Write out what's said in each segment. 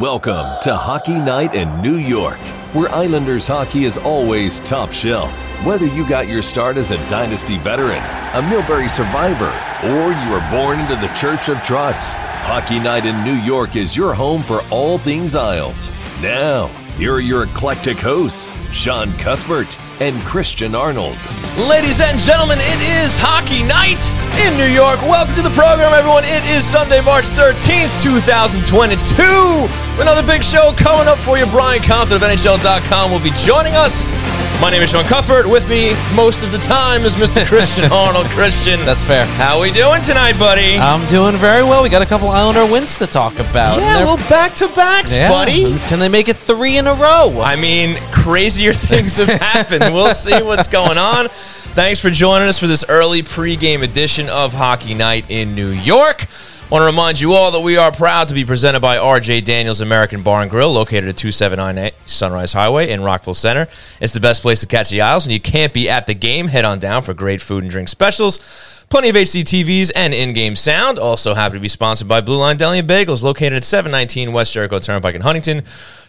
Welcome to Hockey Night in New York, where Islanders hockey is always top shelf. Whether you got your start as a Dynasty veteran, a Milbury survivor, or you were born into the Church of Trotz, Hockey Night in New York is your home for all things Isles. Now, here are your eclectic hosts, Sean Cuthbert and Christian Arnold. Ladies and gentlemen, it is hockey night in New York. Welcome to the program, everyone. It is Sunday, March 13th, 2022. Another big show coming up for you. Brian Compton of NHL.com will be joining us. My name is Sean Cuthbert. With me most of the time is Mr. Christian Arnold. Christian, That's fair. how are we doing tonight, buddy? I'm doing very well. We got a couple Islander wins to talk about. yeah, little back to backs, yeah. buddy. Can they make it three in a row? I mean, crazier things have happened. We'll see what's going on. Thanks for joining us for this early pregame edition of Hockey Night in New York. Want to remind you all that we are proud to be presented by RJ Daniels American Bar and Grill, located at 2798 Sunrise Highway in Rockville Center. It's the best place to catch the Isles, and you can't be at the game. Head on down for great food and drink specials. Plenty of HD TVs and in-game sound. Also happy to be sponsored by Blue Line Deli and Bagels, located at 719 West Jericho Turnpike in Huntington.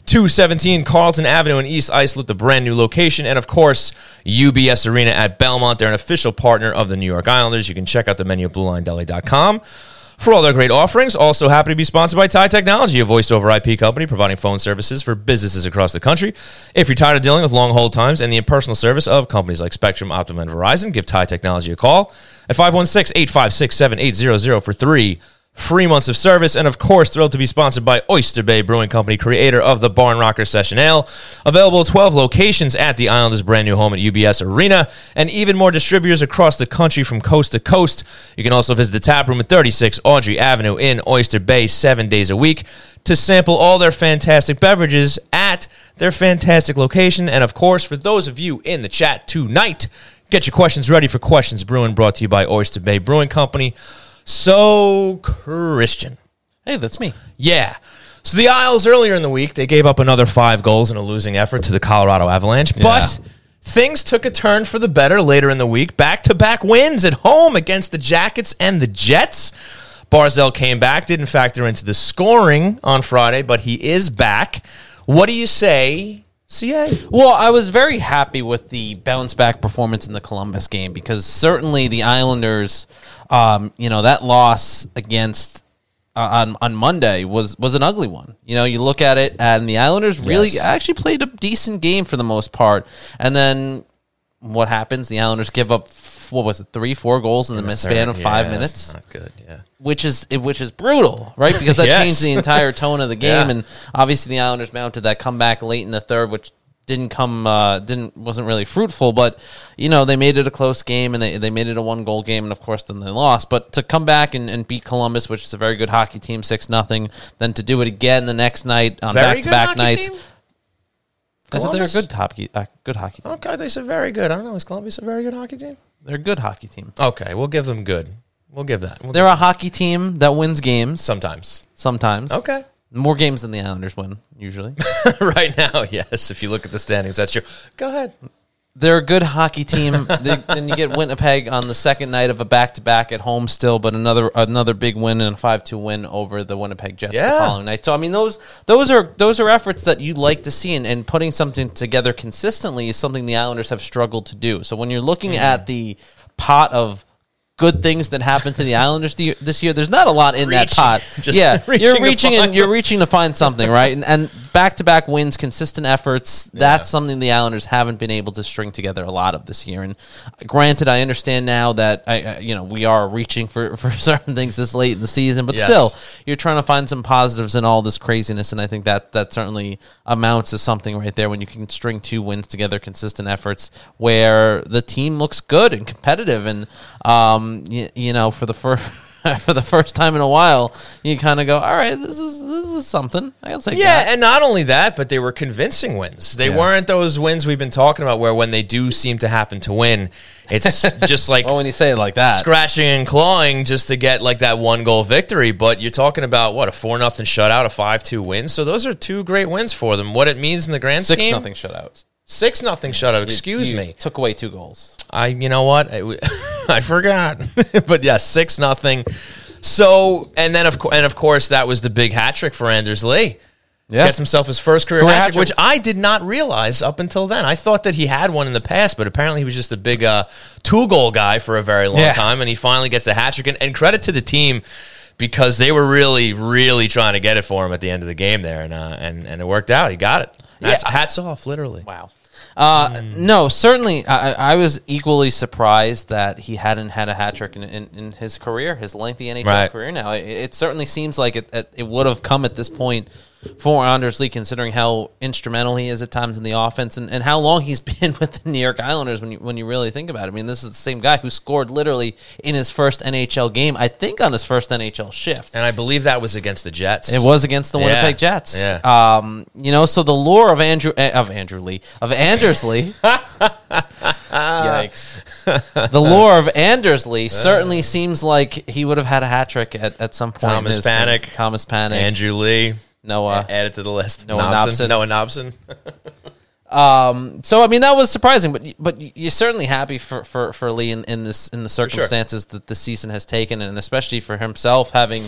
217 Carlton Avenue in East Islip, the brand new location. And of course, UBS Arena at Belmont. They're an official partner of the New York Islanders. You can check out the menu at BlueLineDeli.com for all their great offerings. Also happy to be sponsored by Tie Technology, a voice over IP company providing phone services for businesses across the country. If you're tired of dealing with long hold times and the impersonal service of companies like Spectrum, Optimum, and Verizon, give Tie Technology a call at 516-856-7800 for three free months of service. And of course, thrilled to be sponsored by Oyster Bay Brewing Company, creator of the Barn Rocker Session Ale. Available at 12 locations at the Islanders' brand new home at UBS Arena, and even more distributors across the country from coast to coast. You can also visit the tap room at 36 Audrey Avenue in Oyster Bay seven days a week to sample all their fantastic beverages at their fantastic location. And of course, for those of you in the chat tonight, get your questions ready for Questions Brewing, brought to you by Oyster Bay Brewing Company. So, Christian. hey, that's me. Yeah. So the Isles earlier in the week, they gave up another five goals in a losing effort to the Colorado Avalanche. But things took a turn for the better later in the week. Back to back wins at home against the Jackets and the Jets. Barzal came back, didn't factor into the scoring on Friday, but he is back. What do you say, CA? Well, I was very happy with the bounce back performance in the Columbus game because certainly the Islanders, um, you know, that loss against uh, on on Monday was was an ugly one. You know, you look at it and the Islanders really Yes. actually played a decent game for the most part, and then what happens? The Islanders give up what was it, three, four goals in the span of five Yeah, minutes. that's Not good, yeah. Which is which is brutal, right? Because that Yes. changed the entire tone of the game, Yeah. and obviously the Islanders mounted that comeback late in the third, which didn't come uh, didn't wasn't really fruitful. But you know they made it a close game, and they, they made it a one goal game, and of course then they lost. But to come back and, and beat Columbus, which is a very good hockey team, six nothing, then to do it again the next night on back to back nights. team? I said they're a good hockey, uh, good hockey team. Okay, they said very good. I don't know. Is Columbus a very good hockey team? They're a good hockey team. Okay, we'll give them good. We'll give that. We'll They're a hockey team that wins games sometimes. sometimes. Okay. more games than the Islanders win usually. right now, yes. If you look at the standings, that's true. Go ahead. They're a good hockey team. They, then you get Winnipeg on the second night of a back to back at home still, but another another big win and a five two win over the Winnipeg Jets Yeah. the following night. So I mean those those are those are efforts that you like to see and, and putting something together consistently is something the Islanders have struggled to do. So when you're looking Mm. at the pot of good things that happened to the Islanders this year. There's not a lot in that pot. Just yeah, you're reaching and you're reaching to find something, right? And, and back-to-back wins, consistent efforts. That's something the Islanders haven't been able to string together a lot of this year. And granted, I understand now that I, I- you know, we are reaching for for certain things this late in the season, but Yes. still, you're trying to find some positives in all this craziness. And I think that that certainly amounts to something right there when you can string two wins together, consistent efforts where the team looks good and competitive, and um, you, you know, for the first. For the first time in a while, you kind of go, "All right, this is this is something." I'll take Yeah, that. and not only that, but they were convincing wins. They Yeah. weren't those wins we've been talking about where when they do seem to happen to win, it's just like Well, when you say it like that, scratching and clawing just to get like that one goal victory. But you're talking about what a four nothing shutout, a five two win. So those are two great wins for them. What it means in the grand six scheme, nothing shutouts. six nothing shutout. Excuse You me, took away two goals. I you know what I, I forgot, but yeah, six nothing. So and then of course and of course that was the big hat trick for Anders Lee. Yeah. Gets himself his first career, hat trick, which I did not realize up until then. I thought that he had one in the past, but apparently he was just a big uh, two goal guy for a very long Yeah. time, and he finally gets the hat trick. And, and credit to the team because they were really, really trying to get it for him at the end of the game there, and uh, and and it worked out. He got it. Hats, hats off, literally. Wow. Uh, No, certainly. I, I was equally surprised that he hadn't had a hat trick in, in, in his career, his lengthy NHL Right. career. Now, it, it certainly seems like it, it would have come at this point for Anders Lee, considering how instrumental he is at times in the offense and, and how long he's been with the New York Islanders. When you when you really think about it, I mean, this is the same guy who scored literally in his first NHL game. I think on his first NHL shift. And I believe that was against the Jets. It was against the Yeah, Winnipeg Jets. yeah. Um, you know, so the lore of Andrew eh, of Andrew Lee of Anders Lee. yikes! the lore of Anders Lee certainly seems like he would have had a hat trick at, at some point. Thomas Panik. Thomas Panic, Andrew Lee. Noah. Add it to the list. Noah Knobson. Knobson. Noah Knobson. Um, so I mean that was surprising, but but you're certainly happy for, for, for Lee in, in this in the sure. circumstances that the season has taken, and especially for himself having,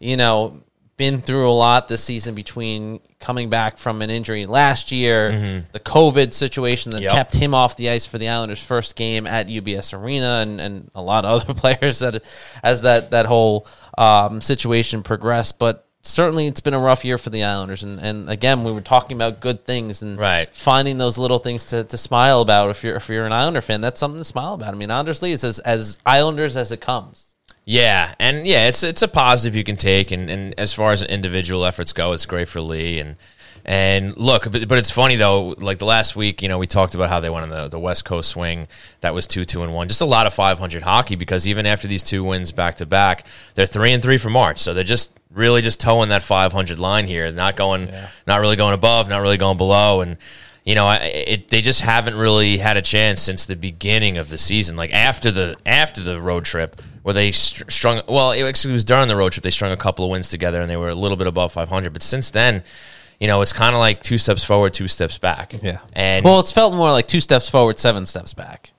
you know, been through a lot this season between coming back from an injury last year, the COVID situation that Mm-hmm. Yep. kept him off the ice for the Islanders' first game at UBS Arena, and, and a lot of other players that as that that whole um, situation progressed, but. Certainly, it's been a rough year for the Islanders, and, and again, we were talking about good things and Right. finding those little things to, to smile about if you're if you're an Islander fan. That's something to smile about. I mean, Anders Lee is as, as Islanders as it comes. Yeah, and yeah, it's it's a positive you can take, and, and as far as individual efforts go, it's great for Lee. And and look, but, but it's funny though. Like the last week, you know, we talked about how they went on the, the West Coast swing. That was two two and one. Just a lot of five hundred hockey because even after these two wins back to back, they're three and three for March. So they're just really just towing that five hundred line here, not going, not really going above, not really going below, and. You know, I- it, they just haven't really had a chance since the beginning of the season. Like after the after the road trip, where they str- strung. Well, it actually was during the road trip they strung a couple of wins together, and they were a little bit above 500. But since then, you know, it's kind of like two steps forward, two steps back. Yeah, and well, it's felt more like two steps forward, seven steps back.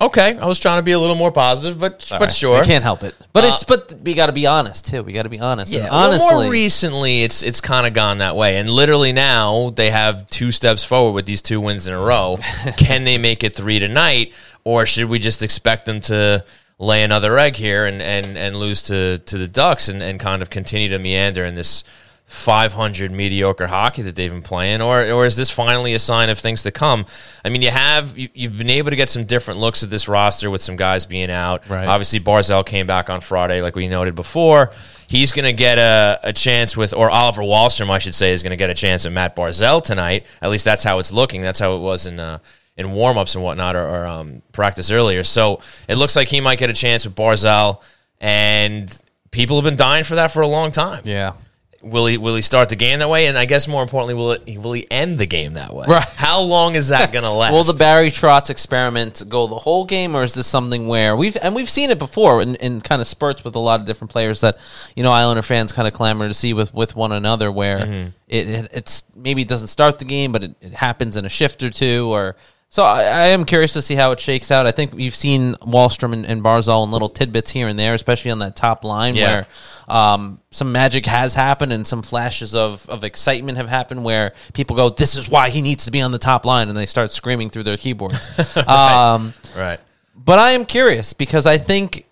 Okay, I was trying to be a little more positive, but but Right. sure, I can't help it. But Uh, it's but we got to be honest too. We got to be honest. Yeah, And well, honestly, more recently, it's it's kind of gone that way, and literally now they have two steps forward with these two wins in a row. Can they make it three tonight, or should we just expect them to lay another egg here and and, and lose to to the Ducks and, and kind of continue to meander in this 500 mediocre hockey that they've been playing, or or is this finally a sign of things to come? I mean, you have you, you've been able to get some different looks at this roster with some guys being out. Right. Obviously, Barzal came back on Friday, like we noted before. He's going to get a, a chance with, or Oliver Wahlstrom, I should say, is going to get a chance at Matt Barzal tonight. At least that's how it's looking. That's how it was in uh, in warmups and whatnot, or, or um, practice earlier. So it looks like he might get a chance with Barzal, and people have been dying for that for a long time. yeah. Will he will he start the game that way? And I guess more importantly, will it will he end the game that way? Right. How long is that going to last? Will the Barry Trotz experiment go the whole game, or is this something where we've and we've seen it before in, in kind of spurts with a lot of different players that you know Islander fans kind of clamor to see with, with one another, where Mm-hmm. it, it it's maybe it doesn't start the game, but it, it happens in a shift or two, or so I, I am curious to see how it shakes out. I think we've seen Wahlstrom and, and Barzal in little tidbits here and there, especially on that top line Yeah. where um, some magic has happened and some flashes of, of excitement have happened where people go, "This is why he needs to be on the top line," and they start screaming through their keyboards. um, right? but I am curious because I think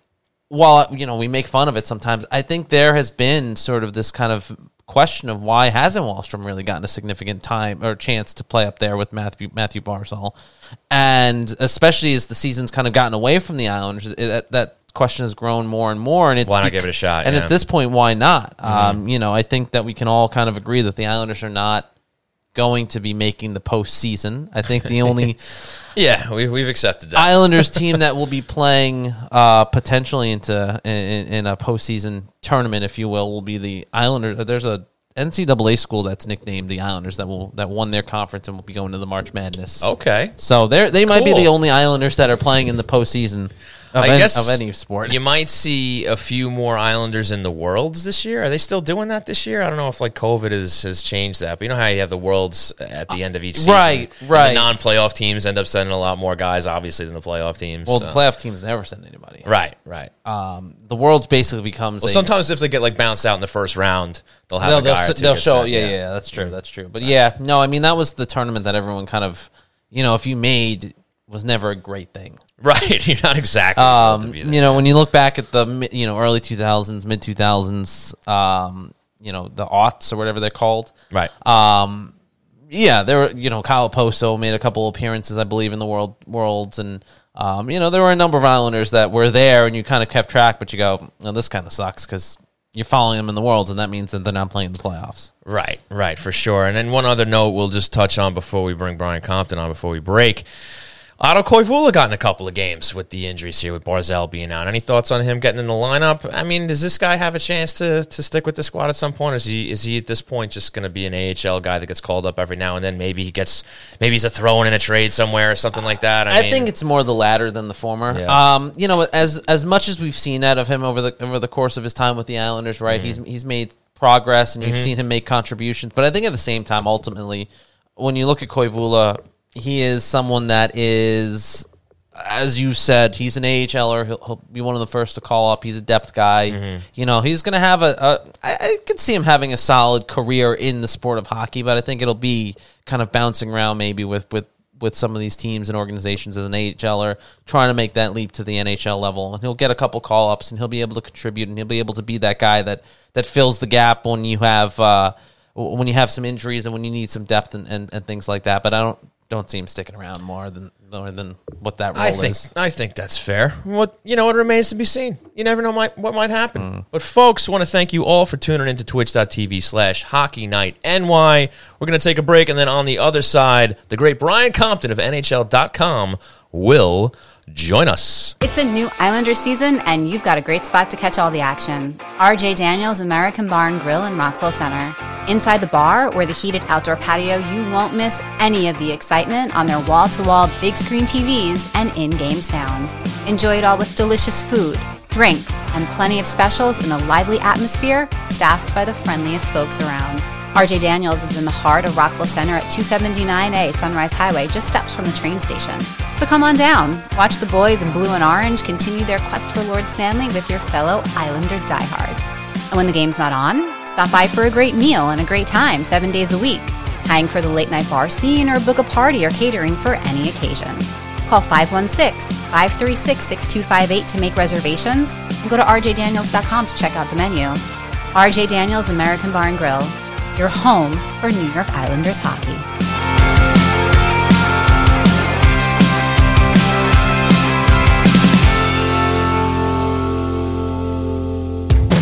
while you know we make fun of it sometimes, I think there has been sort of this kind of question of why hasn't Wahlstrom really gotten a significant time or chance to play up there with Matthew Matthew Barzal, and especially as the season's kind of gotten away from the Islanders, that, that question has grown more and more. And it's Why not give it a shot, And yeah. at this point, why not? Um, you know, I think that we can all kind of agree that the Islanders are not going to be making the postseason. I think the only Yeah, we've we've accepted that. Islanders team that will be playing uh, potentially into in, in a postseason tournament, if you will, will be the Islanders. There's a NCAA school that's nicknamed the Islanders that will that won their conference and will be going to the March Madness. okay. So they they might be the only Islanders that are playing in the postseason. Of, I any, guess of any sport. You might see a few more Islanders in the Worlds this year. Are they still doing that this year? I don't know if like COVID has, has changed that, but you know how you have the Worlds at the end of each season, Right, right. The non-playoff teams end up sending a lot more guys, obviously, than the playoff teams. well, so- the playoff teams never send anybody. right, right. Um, the world's basically becomes well, a, sometimes if they get like bounced out in the first round, they'll have they'll, they'll, they'll show. sent, Yeah, yeah, that's true. That's true. But yeah, no, I mean that was the tournament that everyone kind of, you know, if you made was never a great thing. right. You're not exactly Um, you know, when you look back at the you know early two thousands, mid two thousands, um, you know the aughts or whatever they're called. right. Um, yeah, there were you know Kyle Okposo made a couple appearances, I believe, in the world worlds, and um, you know there were a number of Islanders that were there, and you kind of kept track, but you go, well, this kind of sucks because you're following them in the worlds, and that means that they're not playing the playoffs. Right, right, for sure. And then one other note we'll just touch on before we bring Brian Compton on before we break. Otto Koivula got in a couple of games with the injuries here, with Barzal being out. Any thoughts on him getting in the lineup? I mean, does this guy have a chance to, to stick with the squad at some point? Is he is he at this point just going to be an AHL guy that gets called up every now and then? Maybe he gets maybe he's a throw in a trade somewhere or something like that. I, I mean, think it's more the latter than the former. Yeah. Um, you know, as as much as we've seen out of him over the over the course of his time with the Islanders, right? He's he's made progress, and you've seen him make contributions. But I think at the same time, ultimately, when you look at Koivula, he is someone that is. As you said, he's an AHLer. He'll, he'll be one of the first to call up. He's a depth guy. You know, he's going to have a. a I, I could see him having a solid career in the sport of hockey, but I think it'll be kind of bouncing around maybe with with with some of these teams and organizations as an AHLer trying to make that leap to the NHL level. And he'll get a couple call ups and he'll be able to contribute and he'll be able to be that guy that that fills the gap when you have uh, when you have some injuries and when you need some depth and, and, and things like that. But I don't don't see him sticking around more than more than what that role I think is. I think that's fair. What you know, it remains to be seen. You never know might, what might happen. Mm. But folks, want to thank you all for tuning into twitch.tv slash hockey night NY. We're gonna take a break and then on the other side, the great Brian Compton of NHL.com will join us. It's a new Islander season, and you've got a great spot to catch all the action. RJ Daniels American Barn Grill in Rockville Center. Inside the bar or the heated outdoor patio, you won't miss any of the excitement on their wall to wall big screen TVs and in game sound. Enjoy it all with delicious food, drinks, and plenty of specials in a lively atmosphere staffed by the friendliest folks around. RJ Daniels is in the heart of Rockville Center at 279A Sunrise Highway, just steps from the train station. So come on down, watch the boys in blue and orange continue their quest for Lord Stanley with your fellow Islander diehards. And when the game's not on, stop by for a great meal and a great time seven days a week. Hang for the late night bar scene or book a party or catering for any occasion. Call 516 536 6258 to make reservations and go to rjdaniels.com to check out the menu. RJ Daniels American Bar and Grill, your home for New York Islanders hockey.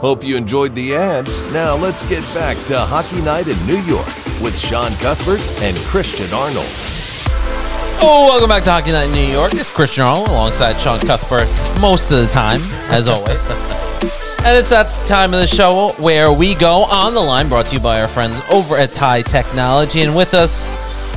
Hope you enjoyed the ads. Now let's get back to Hockey Night in New York with Sean Cuthbert and Christian Arnold. Oh, welcome back to Hockey Night in New York. It's Christian Arnold alongside Sean Cuthbert most of the time, as always. and it's that time of the show where we go on the line, brought to you by our friends over at Tie Technology. And with us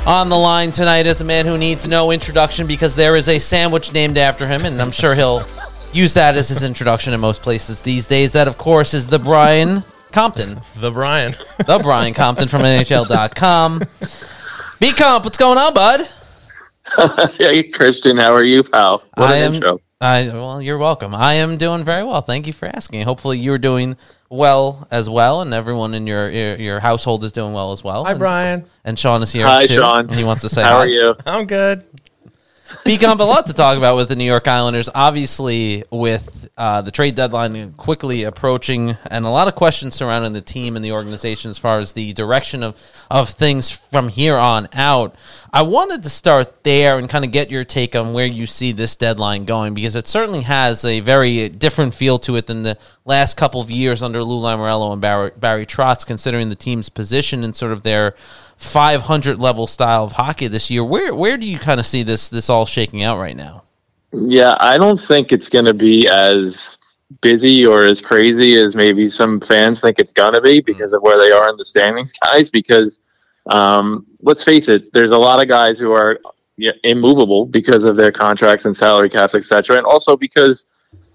on the line tonight is a man who needs no introduction because there is a sandwich named after him, and I'm sure he'll use that as his introduction in most places these days. That, of course, is the Brian Compton. The Brian. The Brian Compton from NHL.com. B Comp, what's going on, bud? hey, Christian, how are you, pal? What I an am. intro. I well, you're welcome. I am doing very well. Thank you for asking. Hopefully, you're doing well as well, and everyone in your your, your household is doing well as well. Hi, and, Brian. And Sean is here Hi, too. Sean. And he wants to say How hi. are you? I'm good. B Comp a lot to talk about with the New York Islanders. Obviously, with uh, the trade deadline quickly approaching, and a lot of questions surrounding the team and the organization as far as the direction of of things from here on out. I wanted to start there and kind of get your take on where you see this deadline going because it certainly has a very different feel to it than the last couple of years under Lou Lamoriello and Barry, Barry Trotz, considering the team's position and sort of their 500 level style of hockey this year. Where where do you kind of see this this all shaking out right now? Yeah, I don't think it's going to be as busy or as crazy as maybe some fans think it's going to be because of where they are in the standings, guys. Because um, let's face it, there's a lot of guys who are yeah, immovable because of their contracts and salary caps, etc., and also because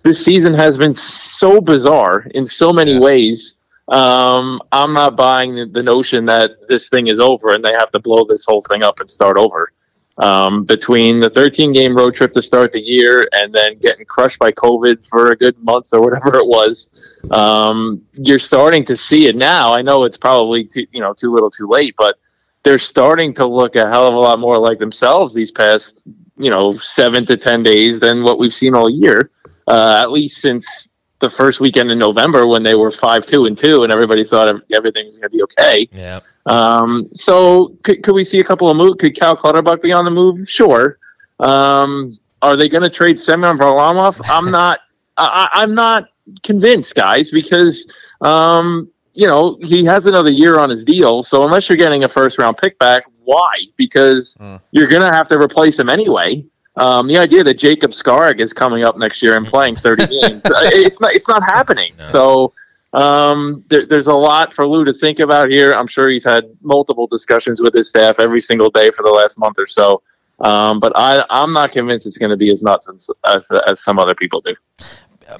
this season has been so bizarre in so many ways. Um, I'm not buying the, notion that this thing is over and they have to blow this whole thing up and start over um, between the 13 game road trip to start the year and then getting crushed by COVID for a good month or whatever it was. Um, you're starting to see it now. I know it's probably too, you know too little, too late, but they're starting to look a hell of a lot more like themselves these past you know seven to ten days than what we've seen all year. Uh, at least since the first weekend in November when they were five two and two, and everybody thought everything was going to be okay. Yeah. Um, so could, could we see a couple of moves? Could Cal Clutterbuck be on the move? Sure. Um, are they going to trade Semyon Varlamov? I'm not. I, I'm not convinced, guys, because um, you know he has another year on his deal. So unless you're getting a first round pick back, why? Because you're going to have to replace him anyway. Um, the idea that Jacob Skarek is coming up next year and playing 30 games, uh, it's not. It's not happening. So um, there, there's a lot for Lou to think about here. I'm sure he's had multiple discussions with his staff every single day for the last month or so. Um, but I, I'm not convinced it's going to be as nuts as, as, as some other people do.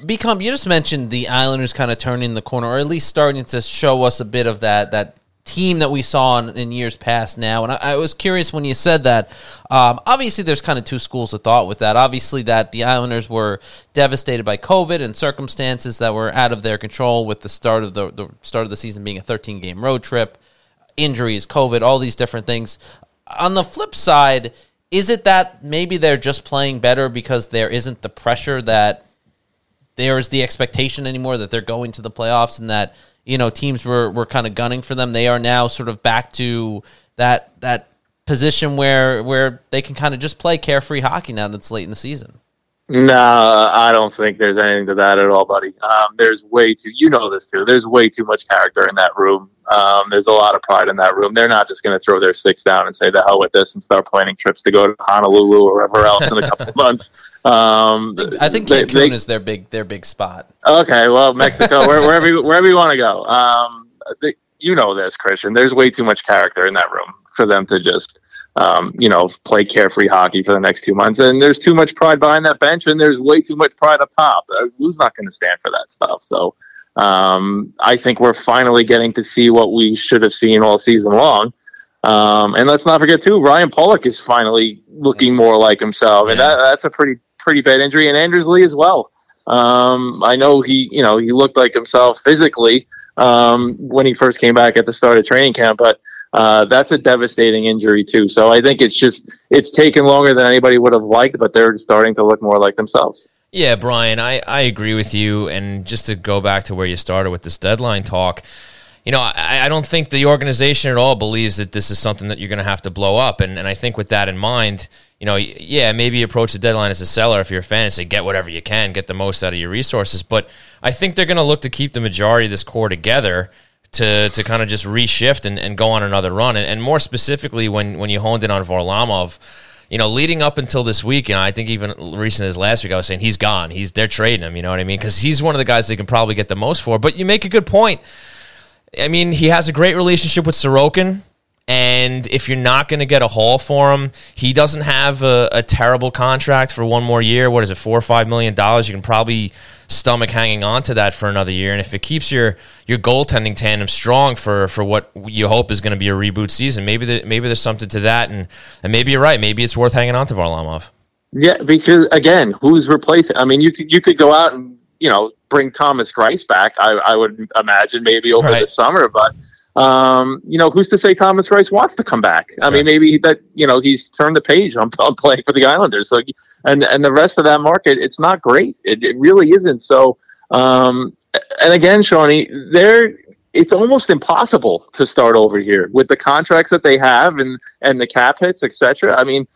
B Comp you just mentioned the Islanders kind of turning the corner, or at least starting to show us a bit of that that team that we saw in, in years past now. And I, I, was curious when you said that. Um, obviously, there's kind of two schools of thought with that. Obviously, that the Islanders were devastated by COVID and circumstances that were out of their control, with the start of the, the start of the season being a 13 game road trip, injuries, COVID, all these different things. On the flip side, is it that maybe they're just playing better because there isn't the pressure that there is the expectation anymore that they're going to the playoffs and that you know teams were, were kind of gunning for them. They are now sort of back to that that position where where they can kind of just play carefree hockey now that it's late in the season No, I don't think there's anything to that at all, buddy. Um, there's way too, you know this too. There's way too much character in that room. Um, there's a lot of pride in that room. They're not just going to throw their sticks down and say the hell with this and start planning trips to go to Honolulu or wherever else in a couple of months. Um, i think they- cancun they- is their big their big spot Okay, well, Mexico, where, wherever you, wherever you want to go. Um, the, you know this, Christian. There's way too much character in that room for them to just, um, you know, play carefree hockey for the next two months. And there's too much pride behind that bench, and there's way too much pride up top. Uh, Lou's not going to stand for that stuff. So um, I think we're finally getting to see what we should have seen all season long. Um, and let's not forget too, Ryan Pulock is finally looking more like himself, and that, that's a pretty pretty bad injury, and Anders Lee as well. Um, I know he, you know, he looked like himself physically um, when he first came back at the start of training camp, but uh, that's a devastating injury too. So I think it's just it's taken longer than anybody would have liked, but they're starting to look more like themselves. Yeah, Brian, I, I agree with you. And just to go back to where you started with this deadline talk, you know, I, I don't think the organization at all believes that this is something that you're going to have to blow up. And, and I think with that in mind, you know, yeah, maybe approach the deadline as a seller if you're a fan and say, get whatever you can, get the most out of your resources. But I think they're going to look to keep the majority of this core together to, to kind of just reshift and, and go on another run. And, and more specifically, when, when you honed in on Varlamov, you know, leading up until this week, and I think even recent as last week, I was saying he's gone. He's they're trading him. You know what I mean? Because he's one of the guys they can probably get the most for. But you make a good point. I mean, he has a great relationship with Sorokin, and if you're not going to get a haul for him, he doesn't have a, a terrible contract for one more year. What is it, four or five million dollars? You can probably stomach hanging on to that for another year. And if it keeps your your goaltending tandem strong for for what you hope is going to be a reboot season, maybe the, maybe there's something to that. And and maybe you're right. Maybe it's worth hanging on to Varlamov. Yeah, because again, who's replacing? I mean, you could you could go out and you know bring Thomas Greiss back. I, I would imagine maybe over Right. the summer, but um, you know, who's to say Thomas Greiss wants to come back? I mean, maybe that you know he's turned the page on, on playing for the Islanders. So and and the rest of that market, it's not great. It, it really isn't. So um, and again, Shawnee, they're it's almost impossible to start over here with the contracts that they have and and the cap hits, etc. I mean,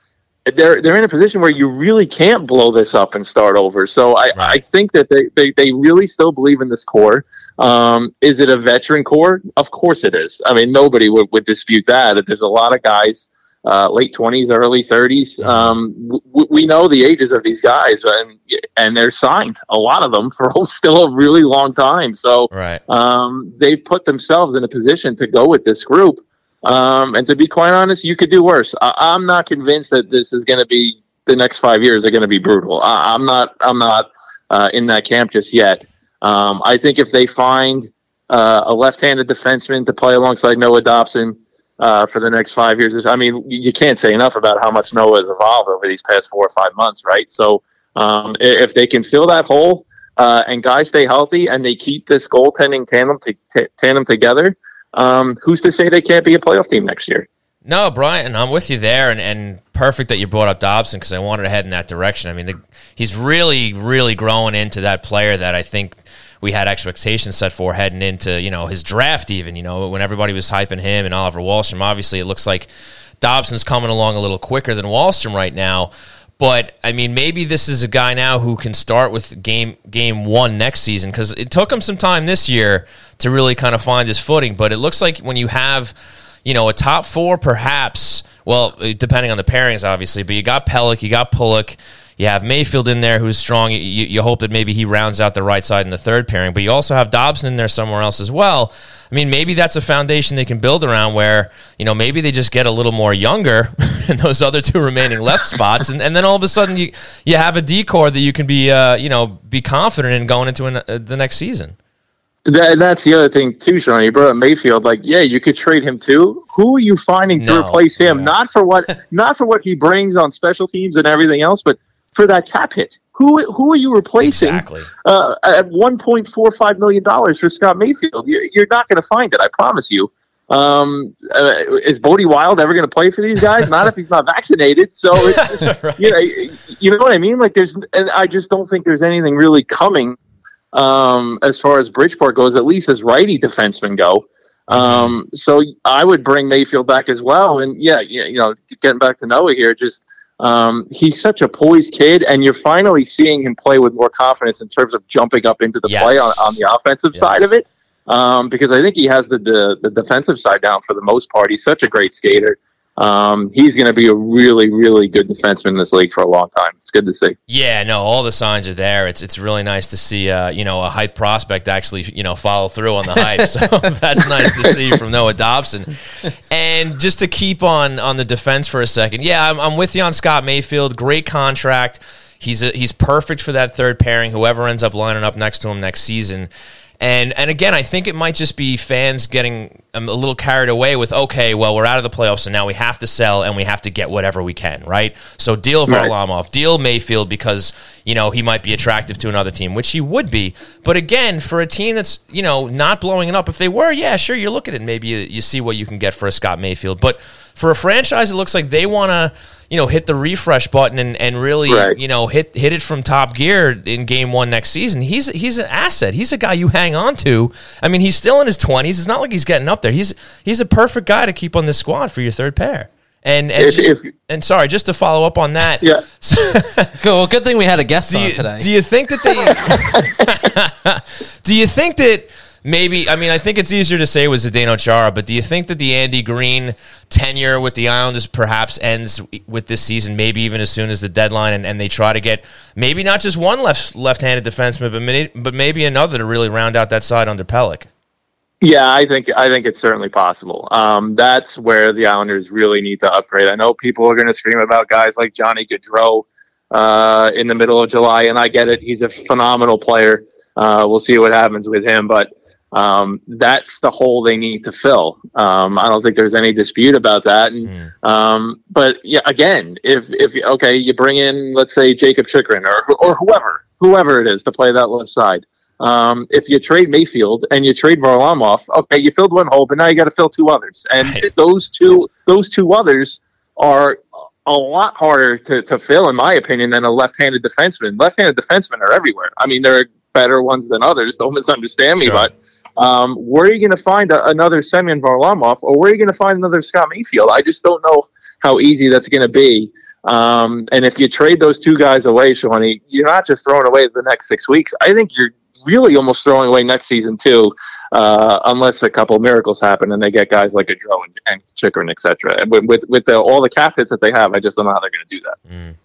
they're they're in a position where you really can't blow this up and start over. So I, I think that they, they, they really still believe in this core. Um, is it a veteran core? Of course it is. I mean, nobody would, would dispute that. There's a lot of guys, uh, late twenties, early 30s. Um, w- we know the ages of these guys, and and they're signed. A lot of them for still a really long time. So Right. um, they've put themselves in a position to go with this group. Um, and to be quite honest, you could do worse. I- I'm not convinced that this is going to be the next five years are going to be brutal. I- I'm not. I'm not uh, in that camp just yet. Um, I think if they find uh, a left-handed defenseman to play alongside Noah Dobson uh, for the next five years, I mean, you can't say enough about how much Noah has evolved over these past four or five months, right? So um, if they can fill that hole uh, and guys stay healthy and they keep this goaltending tandem to, t- tandem together, um, who's to say they can't be a playoff team next year? No, Brian, I'm with you there, and, and perfect that you brought up Dobson because I wanted to head in that direction. I mean, the, he's really, really growing into that player that I think we had expectations set for heading into you know his draft. Even you know when everybody was hyping him and Oliver Wahlstrom, obviously it looks like Dobson's coming along a little quicker than Wahlstrom right now. But I mean, maybe this is a guy now who can start with game game one next season because it took him some time this year to really kind of find his footing. But it looks like when you have, you know, a top four, perhaps. Well, depending on the pairings, obviously. But you got Pelech, you got Pulock, you have Mayfield in there who's strong. You, you hope that maybe he rounds out the right side in the third pairing. But you also have Dobson in there somewhere else as well. I mean, maybe that's a foundation they can build around where, you know, maybe they just get a little more younger in those other two remaining left spots. And, and then all of a sudden you, you have a decor that you can be, uh, you know, be confident in going into an, uh, the next season. That, that's the other thing too, Sean. You brought up Mayfield. Like, yeah, you could trade him too. Who are you finding to No, replace him? yeah. Not for what, not for what he brings on special teams and everything else, but for that cap hit. Who who are you replacing Exactly. uh, at one point four five million dollars for Scott Mayfield? You're, you're not going to find it. I promise you. Um, uh, is Bode Wilde ever going to play for these guys? Not if he's not vaccinated. So it's just, you know, you know what I mean. Like there's, and I just don't think there's anything really coming um, as far as Bridgeport goes, at least as righty defensemen go. Um, so I would bring Mayfield back as well. And yeah, you know, getting back to Noah here, just um, he's such a poised kid, and you're finally seeing him play with more confidence in terms of jumping up into the Yes. play on, on the offensive Yes. side of it. Um, because I think he has the, the the defensive side down for the most part. He's such a great skater. Um, he's going to be a really, really good defenseman in this league for a long time. It's good to see. Yeah, no, all the signs are there. It's it's really nice to see, uh, you know, a hype prospect actually, you know, follow through on the hype. So that's nice to see from Noah Dobson. And just to keep on on the defense for a second, yeah, I'm, I'm with you on Scott Mayfield. Great contract. He's a, he's perfect for that third pairing. Whoever ends up lining up next to him next season. And and again, I think it might just be fans getting um, a little carried away with okay, well, we're out of the playoffs, so now we have to sell and we have to get whatever we can, right? So deal Right. Varlamov, deal Mayfield because you know he might be attractive to another team, which he would be. But again, for a team that's you know not blowing it up, if they were, yeah, sure, you look at it, and maybe you, you see what you can get for a Scott Mayfield. But for a franchise, it looks like they want to you know hit the refresh button and, and really Right. you know hit hit it from top gear in game one next season. He's he's an asset. He's a guy you hang on to. I mean, he's still in his twenties. It's not like he's getting up there. He's he's a perfect guy to keep on this squad for your third pair. And and If- just, if- and sorry, just to follow up on that. Yeah. Good, well, good thing we had a guest do on you, today. do you think that they? do you think that maybe? I mean, I think it's easier to say with Zdeno Chara, but do you think that the Andy Green tenure with the Islanders perhaps ends with this season? Maybe even as soon as the deadline, and, and they try to get maybe not just one left left-handed defenseman, but but maybe another to really round out that side under Pelech. Yeah, I think I think it's certainly possible. Um, that's where the Islanders really need to upgrade. I know people are going to scream about guys like Johnny Gaudreau uh, in the middle of July, and I get it. He's a phenomenal player. Uh, we'll see what happens with him, but um, that's the hole they need to fill. Um, I don't think there's any dispute about that. And, Mm. um, but yeah, again, if if okay, you bring in let's say Jakob Chychrun or or whoever whoever it is to play that left side. Um, if you trade Mayfield and you trade Varlamov, okay, you filled one hole, but now you got to fill two others, and Right. those two those two others are a lot harder to, to fill, in my opinion, than a left-handed defenseman. Left-handed defensemen are everywhere. I mean, there are better ones than others. Don't misunderstand me, Sure. but um, where are you going to find a, another Semyon Varlamov, or where are you going to find another Scott Mayfield? I just don't know how easy that's going to be. Um, and if you trade those two guys away, Shawnee, you're not just throwing away the next six weeks. I think you're really almost throwing away next season too, uh, unless a couple miracles happen and they get guys like Adro and, and Chychrun, etc. With with, with the, all the cap hits that they have, I just don't know how they're going to do that.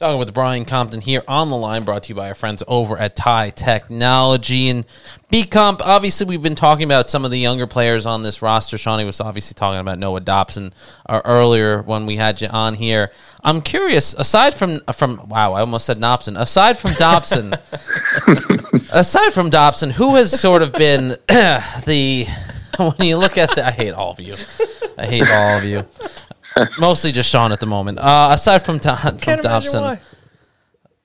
Talking with Brian Compton here on the line, brought to you by our friends over at Tie Technology and B Comp. Obviously, we've been talking about some of the younger players on this roster. Shawnee was obviously talking about Noah Dobson uh, earlier when we had you on here. I'm curious, aside from from wow, I almost said Dobson. Aside from Dobson, aside from Dobson, who has sort of been the when you look at the I hate all of you. I hate all of you. Mostly just Sean at the moment. Uh, aside from, Do- from Dobson,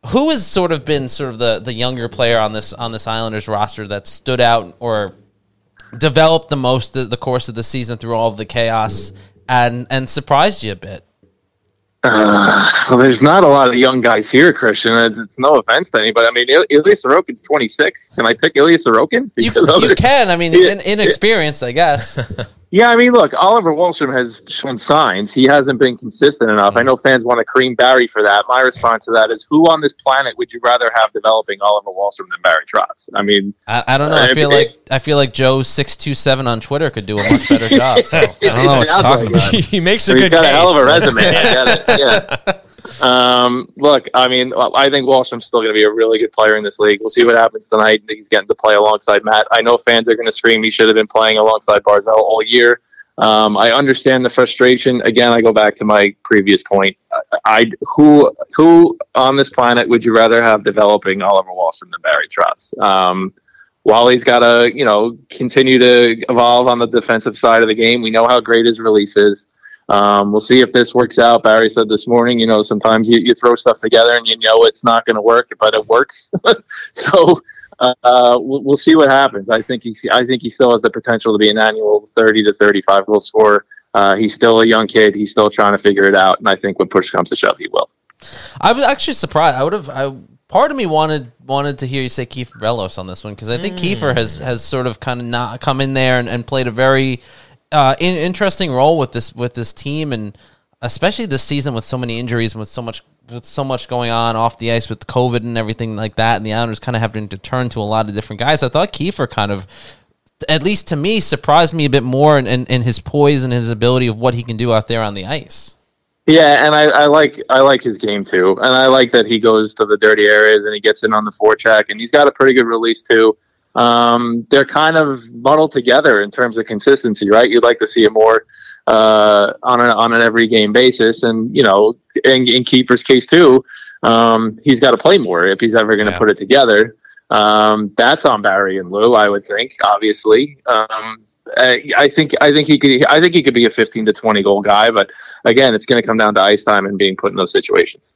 who has sort of been sort of the the younger player on this on this Islanders roster that stood out or developed the most the, the course of the season through all of the chaos and and surprised you a bit? Uh, well, there's not a lot of young guys here, Christian. It's, it's no offense to anybody. I mean, Il- Ilya Sorokin's 26. Can I pick Ilya Sorokin? You, Because you other- can. I mean, Yeah. in, inexperienced, I guess. Yeah, I mean, look, Oliver Wahlstrom has shown signs. He hasn't been consistent enough. I know fans want to cream Barry for that. My response to that is, who on this planet would you rather have developing Oliver Wahlstrom than Barry Trotz? I mean, I, I don't know. I Uh, feel it- like I feel like Joe six two seven on Twitter could do a much better job. So I don't know what you're talking about. he makes a he's good got case. a hell of a resume. I get it. Yeah. Um, look, I mean, I think Wahlstrom's still going to be a really good player in this league. We'll see what happens tonight. He's getting to play alongside Matt. I know fans are going to scream he should have been playing alongside Barzal all year. Um, I understand the frustration. Again, I go back to my previous point. I, I who who on this planet would you rather have developing Oliver Wahlstrom than Barry Trotz? Um, Wally's got to you know continue to evolve on the defensive side of the game. We know how great his release is. Um, we'll see if this works out. Barry said this morning, you know, sometimes you, you throw stuff together and you know it's not going to work, but it works. so uh, we'll, we'll see what happens. I think he's I think he still has the potential to be an annual thirty to thirty five goal scorer. Uh, he's still a young kid. He's still trying to figure it out, and I think when push comes to shove, he will. I was actually surprised. I would have. I part of me wanted wanted to hear you say Kiefer Bellows on this one because I think Kiefer has has sort of kind of not come in there and, and played a very uh, in, interesting role with this with this team and especially this season with so many injuries and with so much with so much going on off the ice with COVID and everything like that, and the Islanders kind of having to turn to a lot of different guys. I thought Kiefer kind of. At least to me, surprised me a bit more in, in, in his poise and his ability of what he can do out there on the ice. Yeah, and I, I like I like his game too, and I like that he goes to the dirty areas and he gets in on the forecheck, and he's got a pretty good release too. Um, they're kind of muddled together in terms of consistency, right? You'd like to see him more uh, on an on an every game basis, and you know, in, in Kiefer's case too, um, he's got to play more if he's ever going to Yeah. put it together. Um, that's on Barry and Lou, I would think. Obviously, um, I, I think I think he could I think he could be a fifteen to twenty goal guy, but again, it's going to come down to ice time and being put in those situations.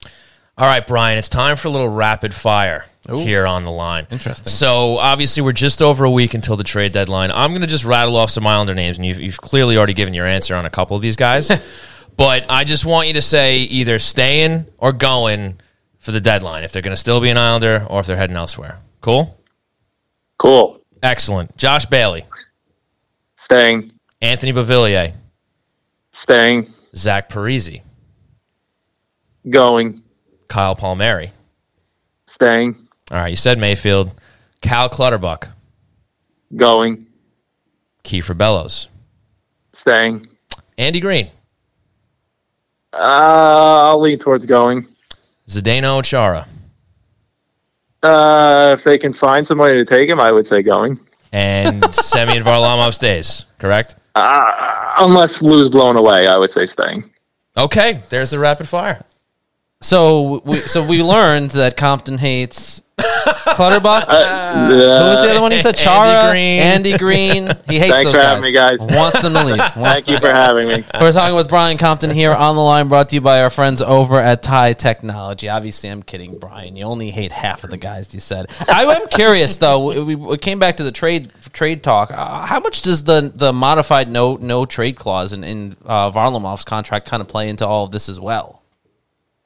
All right, Brian, it's time for a little rapid fire here on the line. Interesting. So, obviously, we're just over a week until the trade deadline. I'm going to just rattle off some Islander names, and you've, you've clearly already given your answer on a couple of these guys. but I just want you to say either staying or going for the deadline, if they're going to still be an Islander or if they're heading elsewhere. Cool? Cool. Excellent. Josh Bailey, Staying, Anthony Beauvillier, staying, Zach Parise, going, Kyle Palmieri. staying, All right, you said Mayfield, Cal Clutterbuck, going, Kiefer Bellows, staying. Andy Green, Uh, I'll lean towards going. Zdeno Chara, Uh, if they can find somebody to take him, I would say going. and Semyon Varlamov stays. Correct. Uh, unless Lou's blown away, I would say staying. Okay, there's the rapid fire. So we so we learned that Compton hates Clutterbuck. Uh, Who was the other one? He said Andy Chara, Green. Andy Green. He hates Thanks those for having me, guys. Wants them to leave. Wants Thank you them- for having me. We're talking with Brian Compton here on the line, brought to you by our friends over at Tie Technology. Obviously, I'm kidding, Brian. You only hate half of the guys you said. I am curious though. We, we came back to the trade trade talk. Uh, how much does the the modified no no trade clause in, in uh, Varlamov's contract kind of play into all of this as well?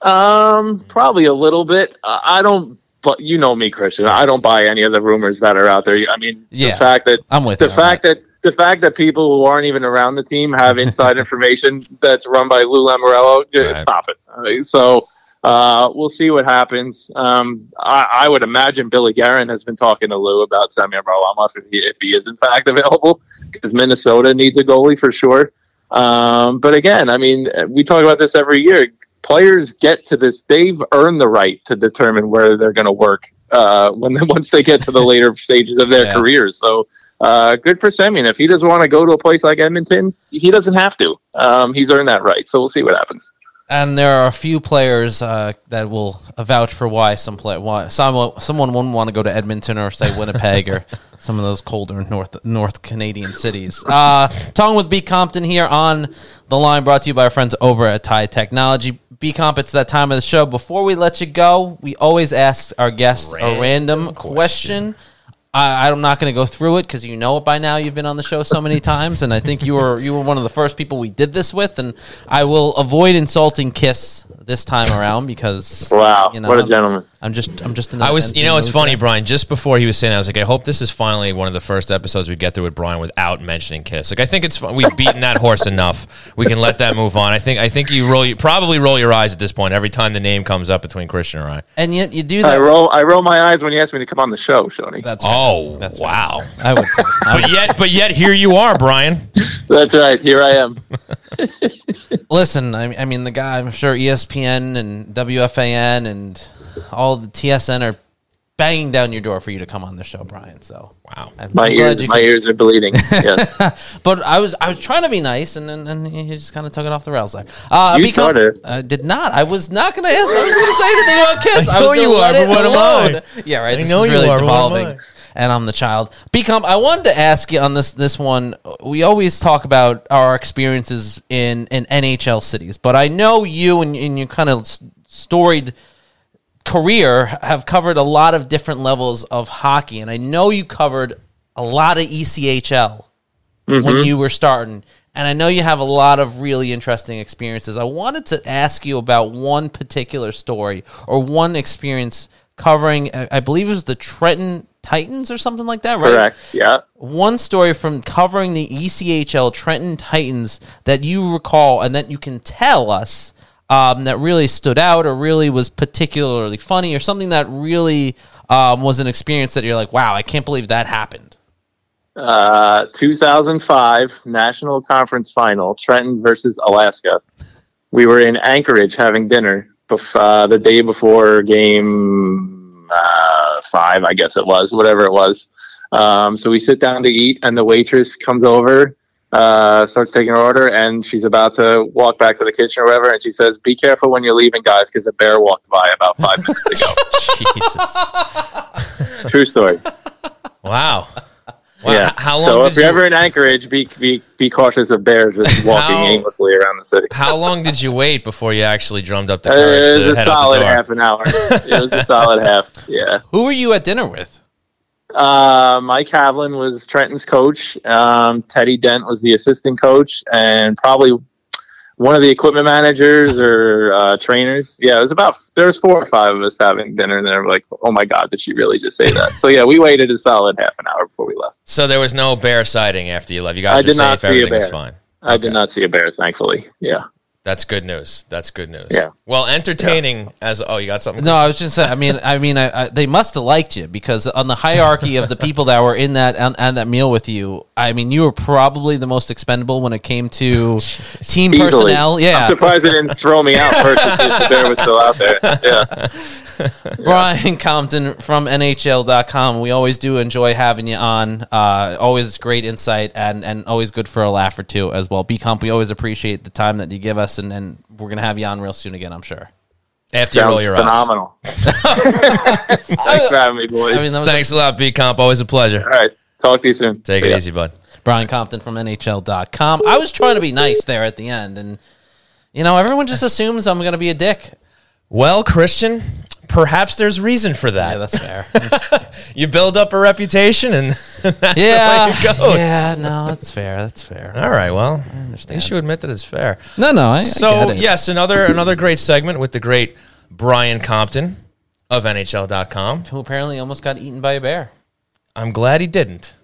Um, probably a little bit. Uh, I don't, but you know me, Christian. I don't buy any of the rumors that are out there. I mean, Yeah, the fact that I'm with the fact that. the fact that people who aren't even around the team have inside information that's run by Lou Lamoriello, Right. stop it. So uh, we'll see what happens. Um, I, I would imagine Billy Guerin has been talking to Lou about Semyon Varlamov if he, if he is in fact available, because Minnesota needs a goalie for sure. Um, but again, I mean, we talk about this every year. Players get to this; they've earned the right to determine where they're going to work uh, when once they get to the later stages of their Yeah. careers. So, uh, good for Semyon. If he doesn't want to go to a place like Edmonton, he doesn't have to. Um, he's earned that right. So we'll see what happens. And there are a few players uh, that will vouch for why some play why someone someone wouldn't want to go to Edmonton or say Winnipeg or some of those colder North North Canadian cities. Uh, talking with B Compton here on the line, brought to you by our friends over at Tie Technology. B Comp, it's that time of the show. Before we let you go, we always ask our guests a Random random question. question. I, I'm not going to go through it because you know it by now. You've been on the show so many times, and I think you were you were one of the first people we did this with. And I will avoid insulting Kiss this time around because Wow, you know, what a I'm- gentleman! I'm just I'm just. I was, you know, it's funny. Brian. Just before he was saying, that, I was like, I hope this is finally one of the first episodes we get through with Brian without mentioning Kiss. Like, I think it's fun. we've beaten that horse enough. We can let that move on. I think, I think you roll, you probably roll your eyes at this point every time the name comes up between Christian and I. and yet you do I roll, I roll my eyes when you ask me to come on the show, Shoney. That's Oh, That's wow! I would. too. I But yet, but yet, here you are, Brian. That's right. Here I am. Listen, I, I mean, the guy, I'm sure E ESPN and WFAN and all the TSN are banging down your door for you to come on the show, Brian. So, Wow. I'm My ears, my could- ears are bleeding. Yes. But I was I was trying to be nice, and then and he just kind of took it off the rails there. Uh, You become- started. I did not. I was not going to ask. I was going to say anything about Kiss. I I, know was you are, but it what am I? Yeah, right. I this know is you really are, but what am devolving, I? And I'm the child. Become. I wanted to ask you on this this one. We always talk about our experiences in in NHL cities, but I know you and, and your kind of storied career have covered a lot of different levels of hockey, and I know you covered a lot of ECHL when mm-hmm. you were starting. And I know you have a lot of really interesting experiences. I wanted to ask you about one particular story or one experience covering, I believe it was the Trenton Titans or something like that, right? Correct. Yeah. One story from covering the ECHL Trenton Titans that you recall and that you can tell us um, that really stood out or really was particularly funny or something that really um, was an experience that you're like, wow, I can't believe that happened. Uh, 2005 National Conference Final, Trenton versus Alaska. We were in Anchorage having dinner bef- uh, the day before game uh, five, I guess it was, whatever it was. Um, so we sit down to eat, and the waitress comes over, uh, starts taking her order, and she's about to walk back to the kitchen or whatever, and she says, "Be careful when you're leaving, guys, because a bear walked by about five minutes ago." Jesus. True story. Wow. Wow. Yeah. How long so if you're you, ever in Anchorage, be be be cautious of bears just walking How- aimlessly around the city. How long did you wait before you actually drummed up the courage? Uh, courage it to was a head out the solid half an hour. it was a solid half. Yeah. Who were you at dinner with? Uh, Mike Haviland was Trenton's coach. Um, Teddy Dent was the assistant coach, and probably one of the equipment managers or uh, trainers. Yeah, it was about there was four or five of us having dinner, and they were like, "Oh my god, did she really just say that?" so yeah, we waited a solid half an hour before we left. So there was no bear sighting after you left. You guys I were did not safe. see a Everything was fine. I Okay. did not see a bear, thankfully. Yeah. That's good news. That's good news. Yeah. Well, entertaining as oh, you got something. No, I was just saying. I mean, I mean, I, I, they must have liked you because on the hierarchy of the people that were in that on, on that meal with you, I mean, you were probably the most expendable when it came to team Easily. personnel. I'm Yeah, surprised they didn't throw me out first if the bear was still out there. Yeah. Brian Compton from NHL.com. We always do enjoy having you on. Uh, always great insight and, and always good for a laugh or two as well. B Comp, we always appreciate the time that you give us, and, and we're going to have you on real soon again, I'm sure. After you roll Sounds your eyes. phenomenal. Thanks for having me, boys. I mean, that was Thanks a lot, B Comp. Always a pleasure. All right. Talk to you soon. Take See it ya. easy, bud. Brian Compton from NHL.com. I was trying to be nice there at the end, and, you know, everyone just assumes I'm going to be a dick. Well, Christian, perhaps there's reason for Yeah, that. that's fair. you build up a reputation, and that's yeah. the way it goes. Yeah, no, that's fair. That's fair. All right. Well, I understand. you admit that it's fair. No, no, I, I So it. yes, another another great segment with the great Brian Compton of NHL.com. Who apparently almost got eaten by a bear. I'm glad he didn't.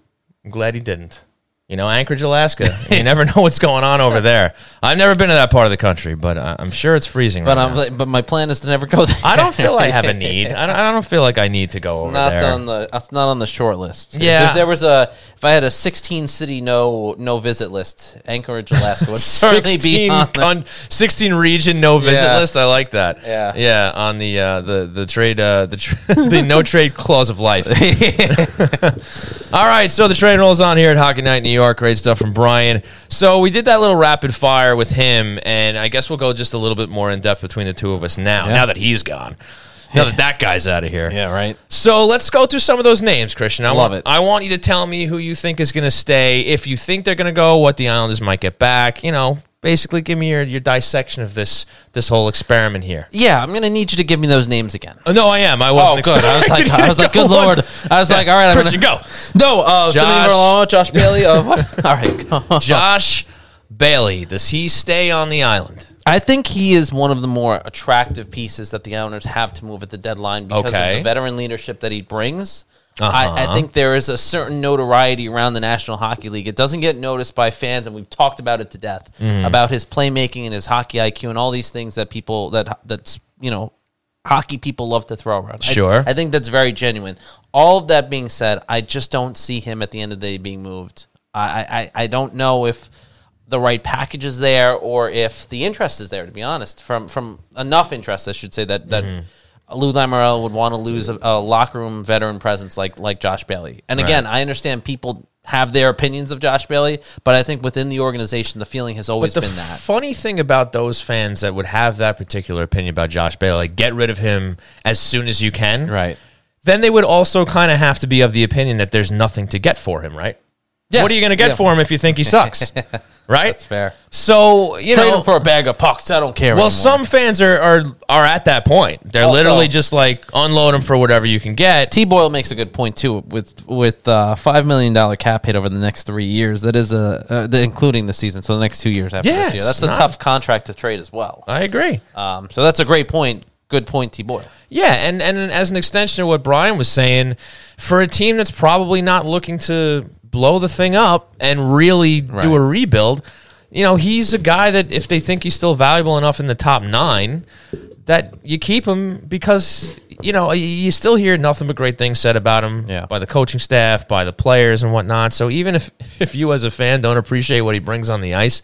I'm glad he didn't. You know, Anchorage, Alaska. you never know what's going on over there. I've never been to that part of the country, but I- I'm sure it's freezing. But right I'm, now. but my plan is to never go there. I don't feel like I have a need. I don't, I don't feel like I need to go over not there. on the it's not on the short list. If- Yeah. if there was a if I had a 16 city no no visit list, Anchorage, Alaska would certainly be on the, con- 16 region no visit Yeah. list. I like that. Yeah. yeah. On the uh, the the trade uh, the tr- the no trade clause of life. All right, so the train rolls on here at Hockey Night New York. Great stuff from Brian. So we did that little rapid fire with him, and I guess we'll go just a little bit more in depth between the two of us now. Yeah. Now that he's gone, now that that guy's out of here. yeah right. So let's go through some of those names, Christian. I Love want, it. I want you to tell me who you think is going to stay. If you think they're going to go, what the Islanders might get back. You know, basically, give me your, your dissection of this this whole experiment here. Yeah, I'm gonna need you to give me those names again. Oh, no, I am. I wasn't. Oh, good. I was like, I was like, good lord. I was like, all right, I'm Christian, gonna, go. No, uh, Josh. Varlamov, Josh Bailey. Of all right. Josh Bailey. Does he stay on the island? I think he is one of the more attractive pieces that the owners have to move at the deadline because Okay. of the veteran leadership that he brings. Uh-huh. I, I think there is a certain notoriety around the National Hockey League. It doesn't get noticed by fans, and we've talked about it to death Mm-hmm. about his playmaking and his hockey IQ and all these things that people that that's you know hockey people love to throw around. I- Sure. I, think that's very genuine. All of that being said, I just don't see him at the end of the day being moved. I I, I don't know if the right package is there or if the interest is there. To be honest, from from enough interest, I should say that that. Mm-hmm. Lou Lamoriello would want to lose a, a locker room veteran presence like like Josh Bailey. And again, I understand people have their opinions of Josh Bailey, but I think within the organization, the feeling has always been that. funny thing about those fans that would have that particular opinion about Josh Bailey, like get rid of him as soon as you can, Right. Then they would also kind of have to be of the opinion that there's nothing to get for him, right? Yes. What are you going to get Yeah. for him if you think he sucks? right? That's fair. So, you Trade know, him for a bag of pucks. I don't care. well, anymore. some fans are, are are at that point. They're Also- literally just like unload him for whatever you can get. T Boyle makes a good point too. With with uh, five million dollar cap hit over the next three years, that is a uh, the, including the season. So the next two years after Yeah, this year, that's a not- tough contract to trade as well. I agree. Um, so that's a great point. Good point, T Boyle. Yeah, and and as an extension of what Brian was saying, for a team that's probably not looking to blow the thing up and really do a rebuild, you know, he's a guy that if they think he's still valuable enough in the top nine, that you keep him because you know you- still hear nothing but great things said about him Yeah. by the coaching staff, by the players and whatnot. So even if if you as a fan don't appreciate what he brings on the ice,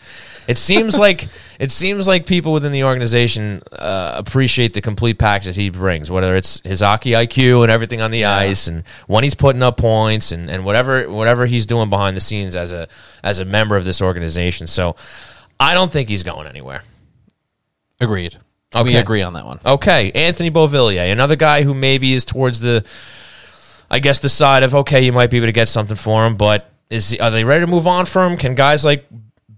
it seems like it seems like people within the organization uh, appreciate the complete package that he brings, whether it's his hockey IQ and everything on the ice, and when he's putting up points, and, and whatever whatever he's doing behind the scenes as a as a member of this organization. So I don't think he's going anywhere. Agreed. Okay. We agree on that one. Okay, Anthony Beauvillier, another guy who maybe is towards the, I guess the side of okay, you might be able to get something for him, but is are they ready to move on from him? Can guys like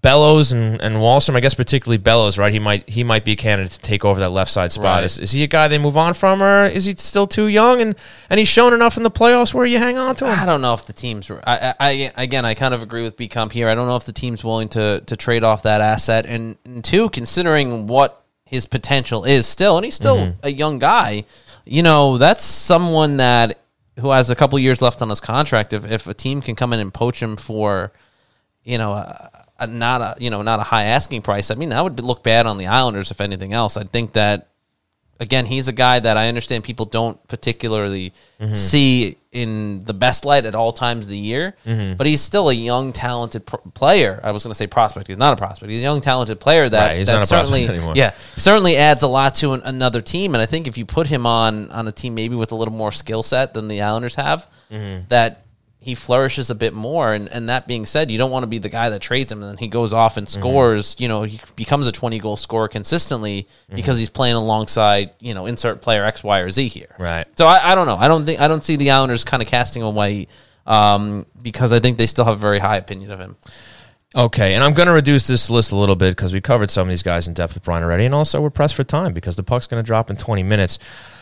Bellows and, and Wahlstrom, I guess particularly Bellows, right? He might he might be a candidate to take over that left side spot. Right. Is, is he a guy they move on from, or is he still too young and and he's shown enough in the playoffs where you hang on to him? I don't know if the teams. I, I, I again, I kind of agree with B Comp here. I don't know if the team's willing to to trade off that asset, and, and two, considering what his potential is still, and he's still mm-hmm. a young guy. You know, that's someone that who has a couple years left on his contract. If if a team can come in and poach him for, you know, a, a not a you know not a high asking price, I mean that would look bad on the Islanders if anything else. I think that again, he's a guy that I understand people don't particularly see in the best light at all times of the year, but he's still a young, talented player. I was going to say prospect. He's not a prospect. He's a young, talented player that, Right, that not a prospect certainly, yeah, certainly adds a lot to an, another team. And I think if you put him on on a team maybe with a little more skill set than the Islanders have, Mm-hmm. that he flourishes a bit more. And, and that being said, you don't want to be the guy that trades him and then he goes off and Mm-hmm. scores. You know, he becomes a 20 goal scorer consistently Mm-hmm. because he's playing alongside, you know, insert player X, Y, or Z here. Right. So I, I don't know. I don't think I don't see the Islanders kind of casting him away um, because I think they still have a very high opinion of him. Okay, and I'm going to reduce this list a little bit because we covered some of these guys in depth with Brian already, and also we're pressed for time because the puck's going to drop in 20 minutes.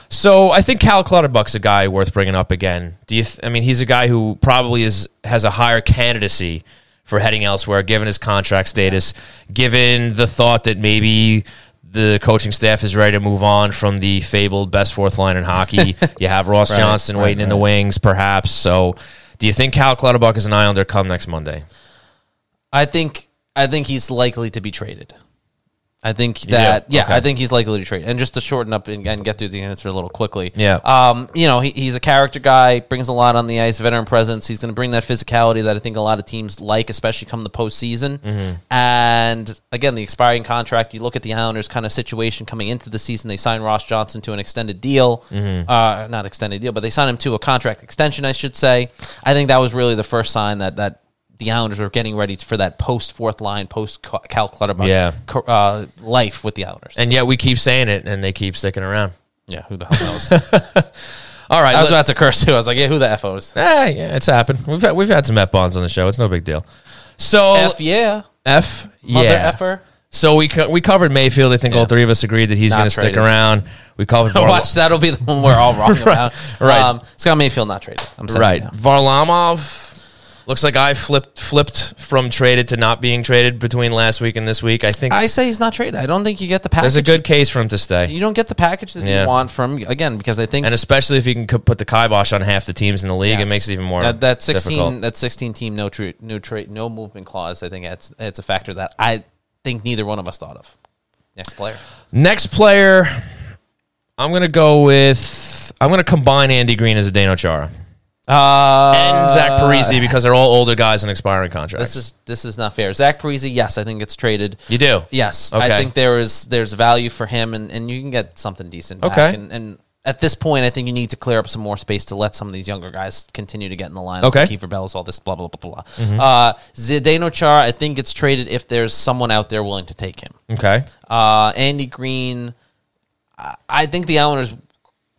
So I think Cal Clutterbuck's a guy worth bringing up again. Do you? Th- I mean, he's a guy who probably is has a higher candidacy for heading elsewhere, given his contract status, given the thought that maybe the coaching staff is ready to move on from the fabled best fourth line in hockey. you have Ross Johnston right, waiting in the wings, perhaps. So, do you think Cal Clutterbuck is an Islander come next Monday? I think I think he's likely to be traded. I think that do? yeah, Okay. I think he's likely to trade. And just to shorten up and, and get through the answer a little quickly. Yeah. Um, you know, he, he's a character guy, brings a lot on the ice, veteran presence. He's going to bring that physicality that I think a lot of teams like, especially come the postseason. Mm-hmm. And again, the expiring contract. You look at the Islanders' kind of situation coming into the season. They signed Ross Johnston to an extended deal, Mm-hmm. uh, not extended deal, but they signed him to a contract extension. I should say. I think that was really the first sign that that the Islanders were getting ready for that post fourth line, post Cal Clutterbuck Yeah. uh, life with the Islanders. And yet we keep saying it, and they keep sticking around. yeah, who the hell knows? All right, I was let- about to curse too. I was like, yeah, who the F O's? eh, yeah, it's happened. We've had, we've had some F bonds on the show. It's no big deal. So F yeah. F, Mother yeah. effer. So we co- we covered Mayfield. I think all three of us agreed that he's going to stick around. We covered Varla- Watch that'll be the one we're all wrong about. right. Um, Scott Mayfield not traded. I'm right. Varlamov looks like I flipped flipped from traded to not being traded between last week and this week. I think I say he's not traded. I don't think you get the package. there's a good case for him to stay. You don't get the package that Yeah. you want from again because I think and especially if you can co- put the kibosh on half the teams in the league, Yes. it makes it even more that, that 16 difficult. that 16 team no tra- no trade no movement clause. I think it's it's a factor that I think neither one of us thought of. Next player. Next player, I'm going to go with. I'm going to combine Andy Greene as a Zdeno Chara Uh, and Zach Parise because they're all older guys on expiring contracts. This is this is not fair. Zach Parise, yes, I think it's traded. you do, Yes, Okay. I think there is there's value for him, and, and you can get something decent. Back. Okay. and, and at this point, I think you need to clear up some more space to let some of these younger guys continue to get in the line. Okay. Kieffer Bellows, all this blah blah blah blah. blah. Uh, Zdeno Char, I think it's traded if there's someone out there willing to take him. Okay, Uh, Andy Greene, I- I think the Islanders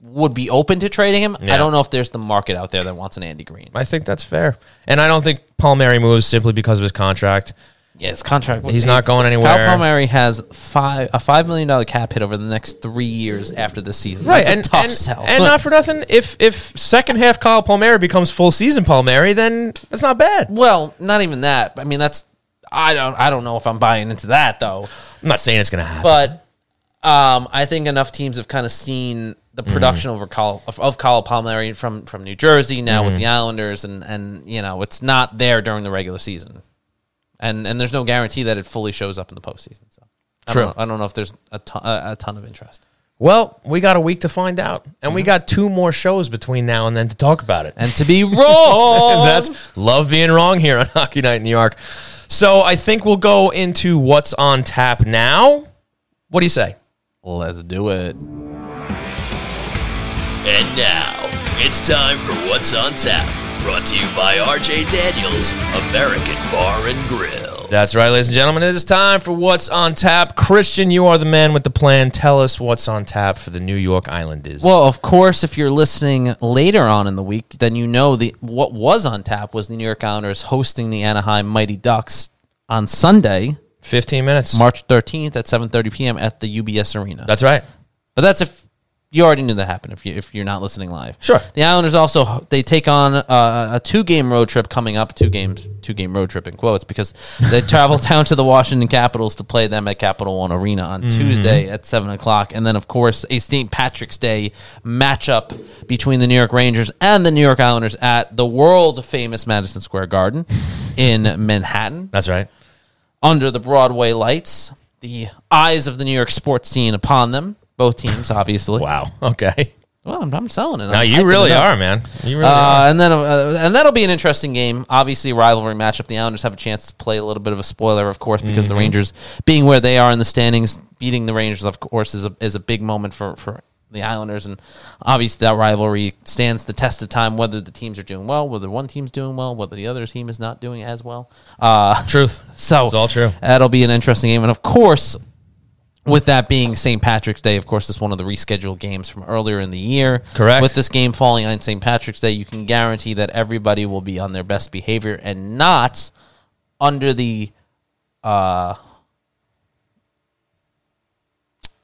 would be open to trading him. Yeah. I don't know if there's the market out there that wants an Andy Greene. I think that's fair, and I don't think Palmieri moves simply because of his contract. Yeah, his contract. He's not going Kyle anywhere. Palmieri has five a five million dollar cap hit over the next three years after this season. Right, That's a and tough and, sell. and not for nothing. If if second half Kyle Palmieri becomes full season Palmieri, then that's not bad. well, not even that. I mean, that's I don't I don't know if I'm buying into that though. I'm not saying it's going to happen. But um, I think enough teams have kind of seen the Mm-hmm. production over Kyle, of, of Kyle Palmieri from from New Jersey now Mm-hmm. with the Islanders, and and you know it's not there during the regular season, and and there's no guarantee that it fully shows up in the postseason. So I True. don't, I don't know if there's a ton, a, a ton of interest. well, we got a week to find out, and we got two more shows between now and then to talk about it. And to be wrong, that's love being wrong here on Hockey Night in New York. So I think we'll go into what's on tap now. What do you say? let's do it. And now, it's time for What's on Tap, brought to you by RJ Daniels, American Bar and Grill. That's right, ladies and gentlemen. It is time for what's on tap. Christian, you are the man with the plan. Tell us what's on tap for the New York Islanders. Well, of course, if you're listening later on in the week, then you know the what was on tap was the New York Islanders hosting the Anaheim Mighty Ducks on Sunday, 15 minutes. March 13th at 7:30 p.m. at the UBS Arena. That's right. but that's if you already knew that happened. If you if you're not listening live, Sure. The Islanders also they take on uh, a two game road trip coming up. Two games, two game road trip in quotes because they travel down to the Washington Capitals to play them at Capital One Arena on Tuesday at seven o'clock, and then of course a St. Patrick's Day matchup between the New York Rangers and the New York Islanders at the world famous Madison Square Garden in Manhattan That's right. under the Broadway lights, the eyes of the New York sports scene upon them. Both teams, obviously. Wow. Okay. Well, I'm, I'm selling it. Now I'm you really it are, man. You really Uh, are. and then uh, and that'll be an interesting game. Obviously, rivalry matchup. The Islanders have a chance to play a little bit of a spoiler, of course, because Mm-hmm. the Rangers, being where they are in the standings, beating the Rangers, of course, is a is a big moment for for the Islanders. And obviously, that rivalry stands the test of time. Whether the teams are doing well, whether one team's doing well, whether the other team is not doing as well. Uh, Truth. so It's all true. That'll be an interesting game, and of course, with that being St. Patrick's Day, of course, it's one of the rescheduled games from earlier in the year. Correct. With this game falling on St. Patrick's Day, you can guarantee that everybody will be on their best behavior and not under the uh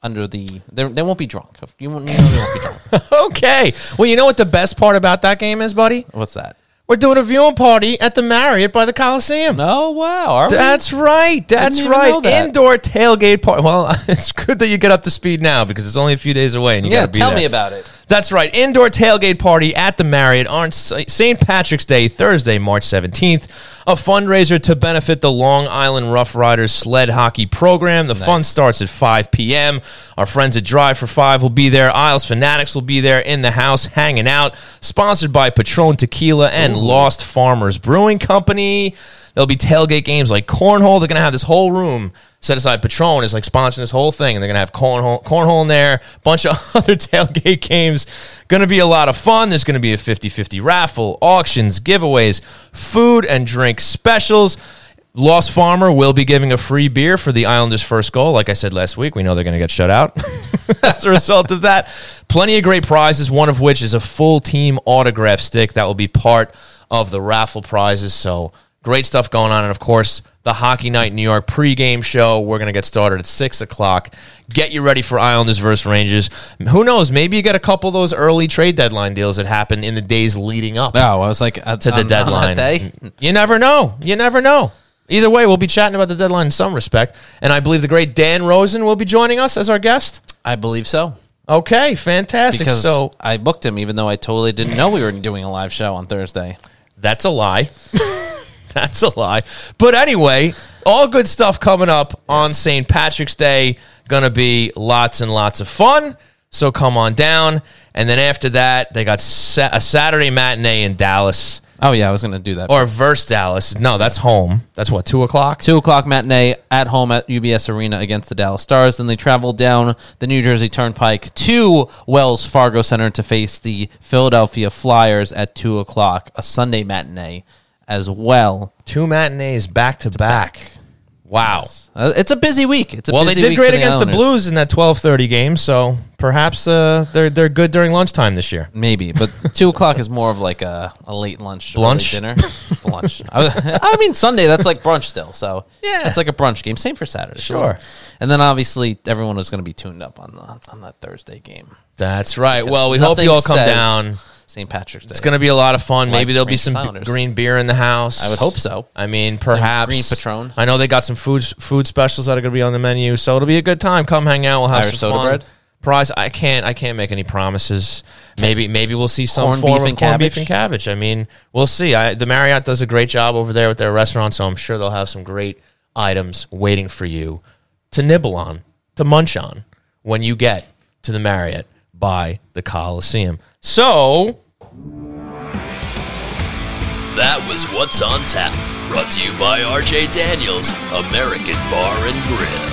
under the they, they won't be drunk. You won't, you know they won't be drunk. Okay. Well, you know what the best part about that game is, buddy? What's that? We're doing a viewing party at the Marriott by the Coliseum. Oh wow! Are we? That's right. That's right. that. Indoor tailgate party. Well, it's good that you get up to speed now because it's only a few days away and you yeah. got to be Tell there. me about it. That's right. Indoor tailgate party at the Marriott on St. Patrick's Day, Thursday, March 17th. A fundraiser to benefit the Long Island Rough Riders sled hockey program. The fun starts at 5 p.m. Our friends at Drive for Five will be there. Isles Fanatics will be there in the house hanging out. Sponsored by Patron Tequila and Lost Farmers Brewing Company. There'll be tailgate games like cornhole. They're to have this whole room set aside. Patron is like sponsoring this whole thing, and they're to have cornhole, cornhole in there, bunch of other tailgate games. To be a lot of fun. There's to be a 50 50 raffle, auctions, giveaways, food and drink specials. Lost Farmer will be giving a free beer for the Islanders' first goal. Like I said last week, we know they're going to get shut out as a result of that. Plenty of great prizes, one of which is a full team autograph stick that will be part of the raffle prizes. So great stuff going on. And of course, the Hockey Night in New York pregame show. We're going to get started at 6 o'clock. Get you ready for Islanders versus Rangers. Who knows? Maybe you get a couple of those early trade deadline deals that happen in the days leading up Oh, I was like uh, to the on- on deadline. that day. You never know. You never know. Either way, we'll be chatting about the deadline in some respect. And I believe the great Dan Rosen will be joining us as our guest. I believe so. Okay, fantastic. Because so I booked him, even though I totally didn't know we were doing a live show on Thursday. that's a lie. that's a lie. But anyway, all good stuff coming up on St. Patrick's Day. Gonna be lots and lots of fun. So come on down. And then after that, they got sa- a Saturday matinee in Dallas Oh yeah, I was going to do that. or verse Dallas. No, that's home. That's what two o'clock. Two o'clock matinee at home at UBS Arena against the Dallas Stars. Then they travel down the New Jersey Turnpike to Wells Fargo Center to face the Philadelphia Flyers at two o'clock, a Sunday matinee as well. Two matinees back to back. Wow. Uh, it's a busy week. It's a Well, they busy did week great for against the Islanders. Blues in that twelve thirty game, so perhaps uh, they're they're good during lunchtime this year. Maybe, but two o'clock is more of like a, a late lunch, early Lunch? dinner, lunch. I, I mean, Sunday that's like brunch still, so Yeah. it's like a brunch game. Same for Saturday, Sure. And then obviously everyone was going to be tuned up on the on that Thursday game. That's right. Well, we hope Nothing you all come says down. St. Patrick's Day. It's going to be a lot of fun. Like Maybe there'll be some green beer in the house. I would hope so. I mean, perhaps green Patron. I know they got some food food specials that are going to be on the menu, so it'll be a good time. Come hang out. We'll have Irish some soda fun. bread? Prize. I can't. I can't make any promises. Maybe maybe we'll see some Corned form beef of corned beef cabbage? and cabbage. I mean, we'll see. I, the Marriott does a great job over there with their restaurant, so I'm sure they'll have some great items waiting for you to nibble on, to munch on when you get to the Marriott by the Coliseum. So That was What's on Tap, brought to you by RJ Daniels, American Bar and Grill.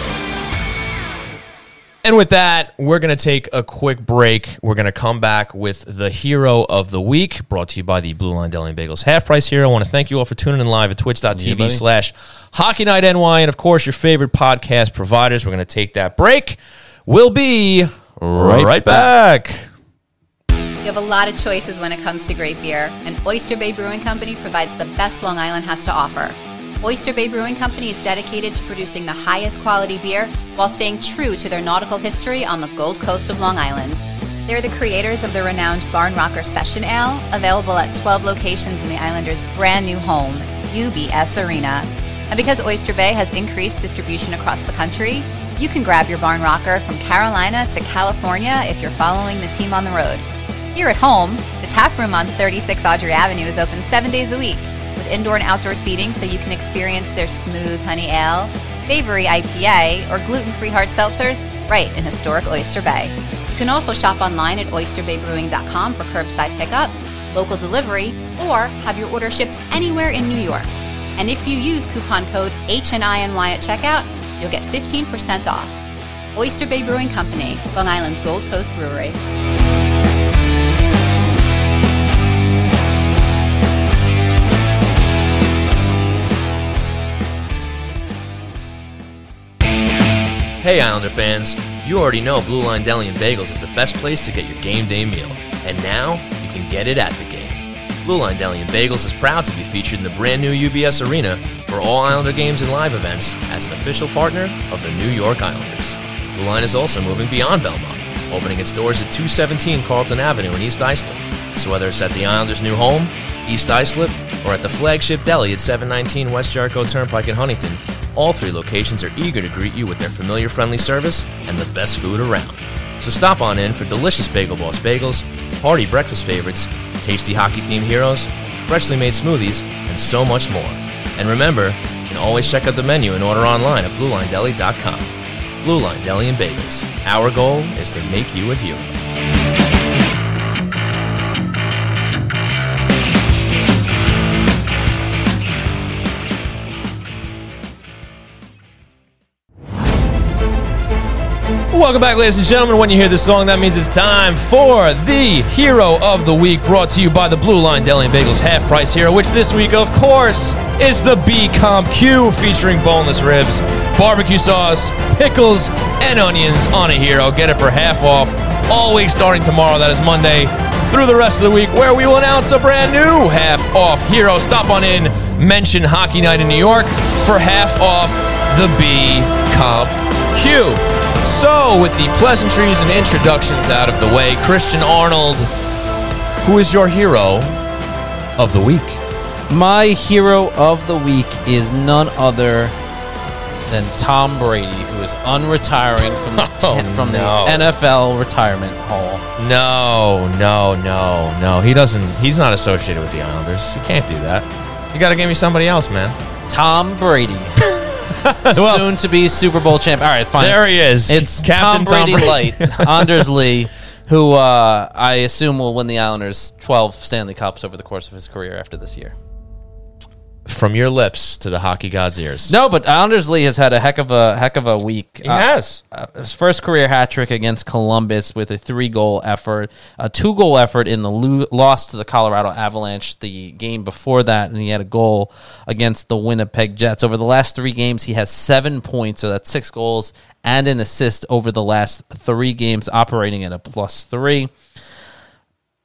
And with that, we're going to take a quick break. We're going to come back with the hero of the week, brought to you by the Blue Line Deli and Bagels Half Price Hero. I want to thank you all for tuning in live at Yeah, twitch.tv buddy. slash Hockey Night NY. And of course, your favorite podcast providers. We're going to take that break. We'll be right, Right back. You have a lot of choices when it comes to great beer, and Oyster Bay Brewing Company provides the best Long Island has to offer. Oyster Bay Brewing Company is dedicated to producing the highest quality beer while staying true to their nautical history on the Gold Coast of Long Island. They're the creators of the renowned Barn Rocker Session Ale, available at 12 locations in the Islanders' brand new home, UBS Arena. And because Oyster Bay has increased distribution across the country, you can grab your Barn Rocker from Carolina to California if you're following the team on the road. Here at home, the tap room on 36 Audrey Avenue is open seven days a week with indoor and outdoor seating so you can experience their smooth honey ale, savory IPA, or gluten free hard seltzers right in historic Oyster Bay. You can also shop online at oysterbaybrewing.com for curbside pickup, local delivery, or have your order shipped anywhere in New York. And if you use coupon code HNINY at checkout, you'll get 15% off. Oyster Bay Brewing Company, Long Island's Gold Coast Brewery. Hey Islander fans, you already know Blue Line Deli and Bagels is the best place to get your game day meal, and now you can get it at the game. Blue Line Deli and Bagels is proud to be featured in the brand new UBS Arena for all Islander games and live events as an official partner of the New York Islanders. Blue Line is also moving beyond Belmont, opening its doors at 217 Carlton Avenue in East Islip. So whether it's at the Islanders' new home, East Islip, or at the flagship deli at 719 West Jericho Turnpike in Huntington, all three locations are eager to greet you with their familiar friendly service and the best food around. So stop on in for delicious Bagel Boss bagels, hearty breakfast favorites, tasty hockey themed heroes, freshly made smoothies, and so much more. And remember, you can always check out the menu and order online at BlueLineDeli.com. Blue Line Deli and Bagels. Our goal is to make you a hero. Welcome back, ladies and gentlemen. When you hear this song, that means it's time for the Hero of the Week, brought to you by the Blue Line Deli and Bagels Half Price Hero, which this week, of course, is the B Comp Q, featuring boneless ribs, barbecue sauce, pickles, and onions on a hero. Get it for half off all week starting tomorrow. That is Monday through the rest of the week, where we will announce a brand new half off hero. Stop on in, mention Hockey Night in New York for half off the B Comp Q. So, with the pleasantries and introductions out of the way, Christian Arnold, who is your hero of the week? My hero of the week is none other than Tom Brady, who is unretiring from the, Oh, from no. the NFL retirement hall. No, no, no, no. He doesn't. He's not associated with the Islanders. You can't do that. You got to give me somebody else, man. Tom Brady, soon to be Super Bowl champ. All right, fine. There he is. It's Captain Tom Brady light, Anders Lee, who uh, I assume will win the Islanders 12 Stanley Cups over the course of his career after this year. From your lips to the hockey god's ears. No, but Anders Lee has had a heck of a heck of a week. he has. uh, his first career hat trick against Columbus with a three goal effort, a two goal effort in the lo- loss to the Colorado Avalanche the game before that, and he had a goal against the Winnipeg Jets. Over the last three games, he has seven points, so that's six goals and an assist over the last three games, operating at a plus three.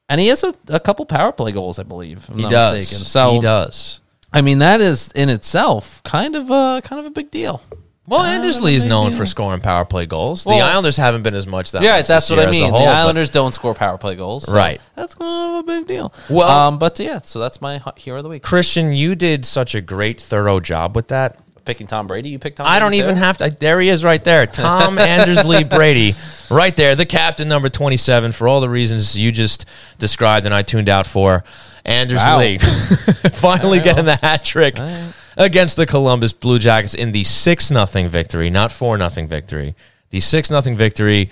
And he has a, a couple power play goals, I believe. He not does. mistaken. So he does. I mean, that is in itself kind of a kind of a big deal. Well, Kind Anders Lee is known for scoring power play goals. the Well- Islanders haven't been as much that Yeah, much that's this what year I as a mean. whole, the but- Islanders don't score power play goals, so Right. That's kind of a big deal. Well- um, but yeah, so that's my hero of the week. Christian, you did such a great, thorough job with that. Picking Tom Brady, you picked Tom. I don't Brady even too? have to. There he is, right there. Tom Anders Lee Brady, right there, the captain, number twenty-seven, for all the reasons you just described, and I tuned out for. Anders Wow. Lee finally getting the hat trick right. against the Columbus Blue Jackets in the six nothing victory, not four nothing victory. The six nothing victory.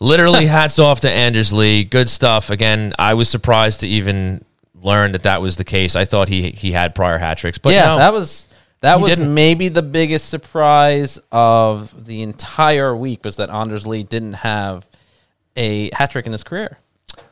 Literally, hats off to Anders Lee. Good stuff. Again, I was surprised to even learn that that was the case. I thought he he had prior hat tricks, but yeah, no. that was that was didn't. maybe the biggest surprise of the entire week was that Anders Lee didn't have a hat trick in his career.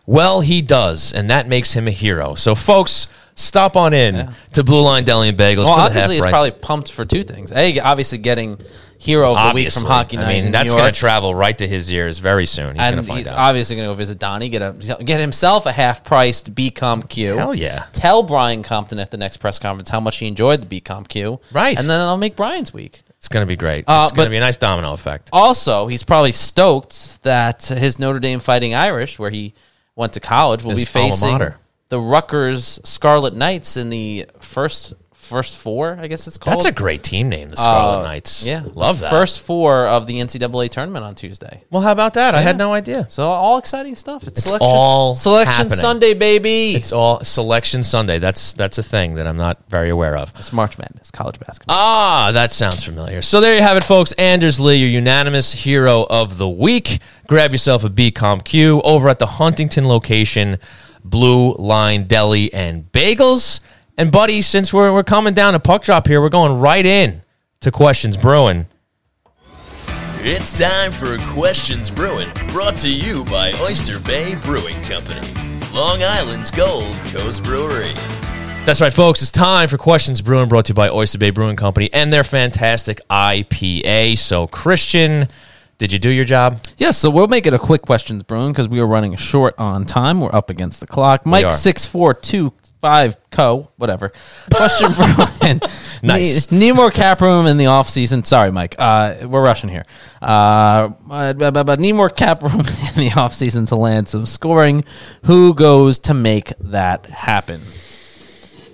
Well, he does, and that makes him a hero. So, folks, stop on in to Blue Line Deli and Bagels Well, for the half obviously, he's probably pumped for two things. A, obviously, getting hero of the week from Hockey Night. I mean, that's going to travel right to his ears very soon. He's going to and find he's out. obviously going to go visit Donnie, get a get himself a half priced B Comp Q. Hell yeah. Tell Brian Compton at the next press conference how much he enjoyed the B Comp Q. Right. and then I'll make Brian's week. It's going to be great. Uh, it's going to be a nice domino effect. Also, he's probably stoked that his Notre Dame Fighting Irish, where he went to college, will His be facing the Rutgers Scarlet Knights in the first first four, I guess it's called. That's a great team name, the Scarlet Uh, Knights. Yeah, love that. First four of the NCAA tournament on Tuesday. well, how about that? I had no idea. So all exciting stuff. It's, It's selection, all selection happening. Sunday, baby. It's all Selection Sunday. That's that's a thing that I'm not very aware of. It's March Madness, college basketball. Ah, that sounds familiar. So there you have it, folks. Anders Lee, your unanimous hero of the week. Grab yourself a B Comp Q over at the Huntington location, Blue Line Deli and Bagels. And buddy, since we're we're coming down to puck drop here, we're going right in to questions brewing. It's time for Questions Brewing, brought to you by Oyster Bay Brewing Company, Long Island's Gold Coast Brewery. That's right, folks. It's time for Questions Brewing, brought to you by Oyster Bay Brewing Company and their fantastic IPA. So, Christian, did you do your job? Yes, so we'll make it a quick questions, Brewing, because we are running short on time. We're up against the clock. Mike six four two five co whatever. Question, Brewing. Nice. Need, need more cap room in the off season. Sorry, Mike. Uh, we're rushing here. Uh, but, but need more cap room in the off season to land some scoring. Who goes to make that happen?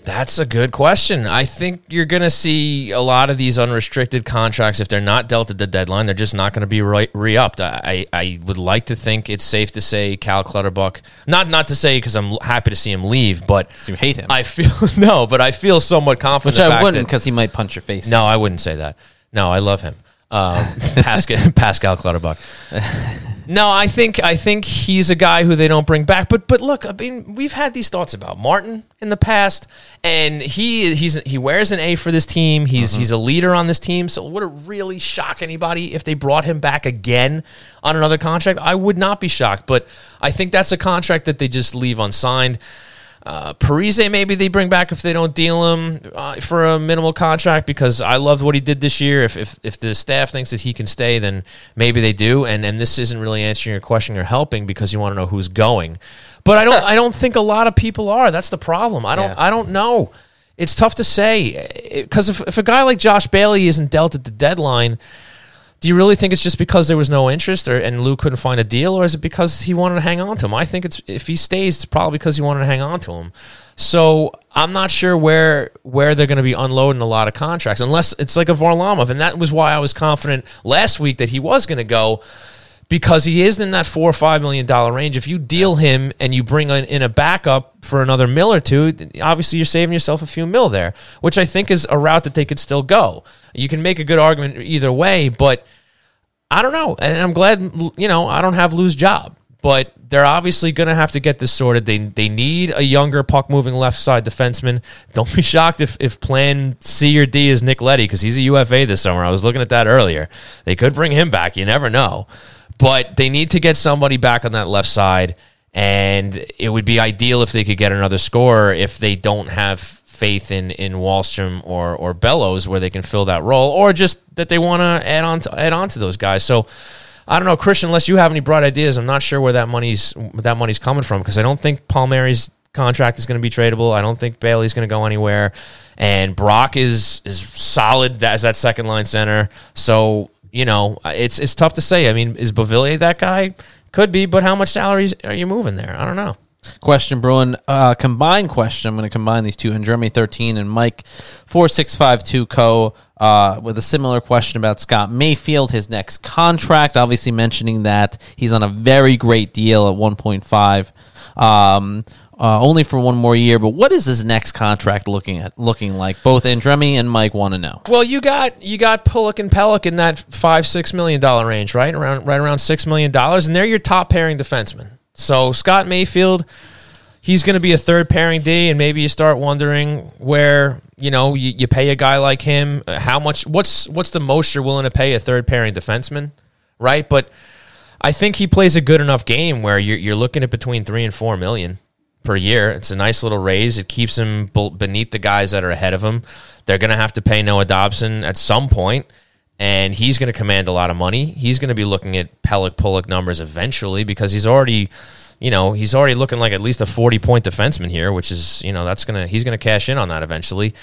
That's a good question. I think you're going to see a lot of these unrestricted contracts. If they're not dealt at the deadline, they're just not going to be re upped. I, I would like to think it's safe to say Cal Clutterbuck. Not not to say because I'm happy to see him leave, but You hate him, I feel no, but I feel somewhat confident. which I wouldn't because he might punch your face. No, I wouldn't say that. No, I love him. Um, Pascal, Pascal Clutterbuck. No, I think I think he's a guy who they don't bring back. But but look, I mean, we've had these thoughts about Martin in the past, and he he's he wears an A for this team. He's mm-hmm. he's a leader on this team. So would it really shock anybody if they brought him back again on another contract? I would not be shocked. But I think that's a contract that they just leave unsigned. Uh, Parise, maybe they bring back if they don't deal him uh, for a minimal contract because I loved what he did this year. If, if if the staff thinks that he can stay, then maybe they do. And and this isn't really answering your question or helping because you want to know who's going. But I don't I don't think a lot of people are. That's the problem. I don't Yeah. I don't know. It's tough to say because if if a guy like Josh Bailey isn't dealt at the deadline. Do you really think it's just because there was no interest, or and Lou couldn't find a deal, or is it because he wanted to hang on to him? I think it's if he stays, it's probably because he wanted to hang on to him. So I'm not sure where where they're going to be unloading a lot of contracts, unless it's like a Varlamov, and that was why I was confident last week that he was going to go because he is in that four or five million dollar range. If you deal him and you bring in, in a backup for another mill or two, obviously you're saving yourself a few mil there, which I think is a route that they could still go. You can make a good argument either way, but I don't know. And I'm glad, you know, I don't have Lou's job, but they're obviously going to have to get this sorted. They they need a younger puck moving left side defenseman. Don't be shocked if, if plan C or D is Nick Leddy because he's a UFA this summer. I was looking at that earlier. They could bring him back. You never know. But they need to get somebody back on that left side. And it would be ideal if they could get another scorer if they don't have faith in in Wahlstrom or or Bellows where they can fill that role, or just that they want to add on to add on to those guys. So I don't know, Christian. Unless you have any bright ideas, I'm not sure where that money's that money's coming from because I don't think Palmieri's contract is going to be tradable. I don't think Bailey's going to go anywhere, and Brock is is solid as that second line center. So you know, it's it's tough to say. I mean, is Beauvillier that guy? Could be, but how much salaries are you moving there? I don't know. Question, Brewing. Uh, combined question. I'm going to combine these two. And Jeremy 13 and Mike 4652 Co. Uh, with a similar question about Scott Mayfield, his next contract. Obviously, mentioning that he's on a very great deal at 1.5, um, uh, only for one more year. But what is his next contract looking at looking like? Both Andremi and Mike want to know. Well, you got you got Pulock and Pelech in that five six million dollar range, right around right around six million dollars, and they're your top pairing defensemen. So Scott Mayfield, he's going to be a third pairing D, and maybe you start wondering where you know you, you pay a guy like him uh, how much what's what's the most you're willing to pay a third pairing defenseman, right? But I think he plays a good enough game where you're you're looking at between three and four million per year. It's a nice little raise. It keeps him beneath the guys that are ahead of him. They're going to have to pay Noah Dobson at some point, and he's going to command a lot of money. He's going to be looking at Pelech Pulock numbers eventually because he's already, you know, he's already looking like at least a forty point defenseman here, which is, you know, that's gonna he's going to cash in on that eventually.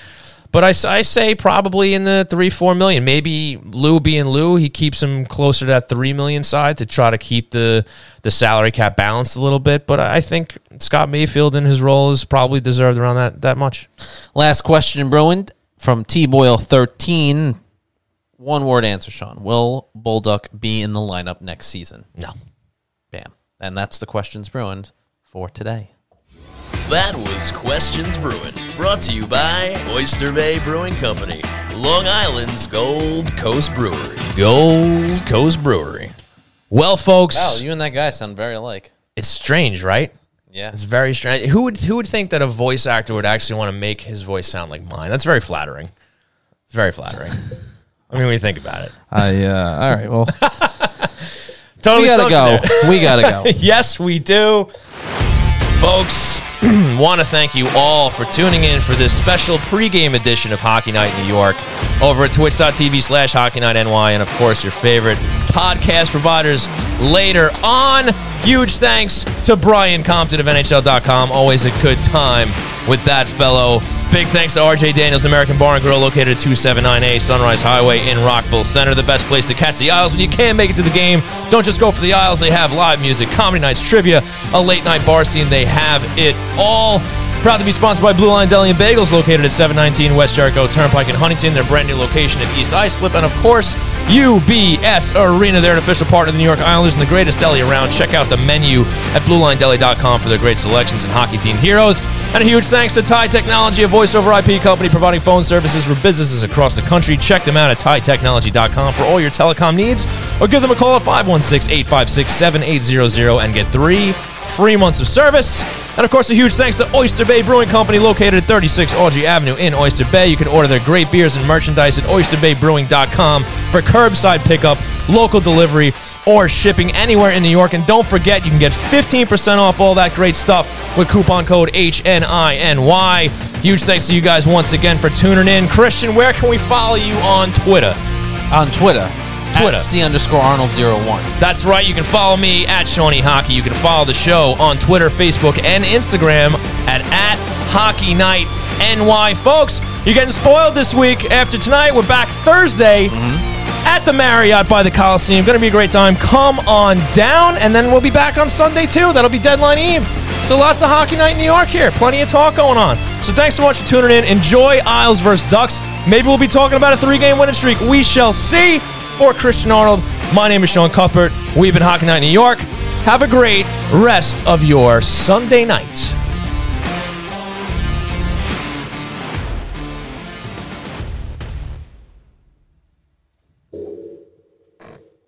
But I, I say probably in the three four million. Maybe Lou being Lou, he keeps him closer to that three million side to try to keep the the salary cap balanced a little bit. But I think Scott Mayfield in his role is probably deserved around that that much. Last question, Brewing. from T Boyle 13. One word answer, Sean. Will Bulldog be in the lineup next season? No. Bam. And that's the questions ruined for today. That was Questions Brewing, brought to you by Oyster Bay Brewing Company, Long Island's Gold Coast Brewery. Gold Coast Brewery. Well, folks, Wow, you and that guy sound very alike. it's strange, right? Yeah. It's very strange. Who would who would think that a voice actor would actually want to make his voice sound like mine? That's very flattering. It's very flattering. I mean, when you think about it, I uh, all right. Well, totally we gotta go. there. We gotta go. yes, we do. Folks, want to thank you all for tuning in for this special pregame edition of Hockey Night New York over at twitch.tv slash Hockey Night NY and, of course, your favorite podcast providers later on. Huge thanks to Brian Compton of NHL.com. Always a good time with that fellow. Big thanks to RJ Daniels American Bar and Grill located at 279A Sunrise Highway in Rockville Center. The best place to catch the Isles when you can't make it to the game. Don't just go for the Isles. They have live music, comedy nights, trivia, a late night bar scene. They have it all. Proud to be sponsored by Blue Line Deli and Bagels, located at 719 West Jericho Turnpike in Huntington. Their brand new location at East Islip. And of course, UBS Arena. They're an official partner of the New York Islanders and the greatest deli around. Check out the menu at BlueLineDeli.com for their great selections and hockey themed heroes. And a huge thanks to Tie Technology, a voice over IP company providing phone services for businesses across the country. Check them out at TieTechnology.com for all your telecom needs or give them a call at 516 856 7800 and get three free months of service. And of course, a huge thanks to Oyster Bay Brewing Company, located at 36 Audrey Avenue in Oyster Bay. You can order their great beers and merchandise at oysterbaybrewing.com for curbside pickup, local delivery, or shipping anywhere in New York. And don't forget, you can get 15% off all that great stuff with coupon code HNINY. Huge thanks to you guys once again for tuning in. Christian, where can we follow you on Twitter? On Twitter. Twitter. At C underscore Arnold 01. That's right. You can follow me at Shawnee Hockey. You can follow the show on Twitter, Facebook, and Instagram at, at Hockey Night NY. Folks, you're getting spoiled this week. After tonight, we're back Thursday mm-hmm. at the Marriott by the Coliseum. Going to be a great time. Come on down, and then we'll be back on Sunday too. That'll be deadline eve. So lots of Hockey Night in New York here. Plenty of talk going on. So thanks so much for tuning in. Enjoy Isles versus Ducks. Maybe we'll be talking about a three-game winning streak. We shall see. For Christian Arnold, my name is Sean Cuthbert. We've been Hockey Night in New York. Have a great rest of your Sunday night.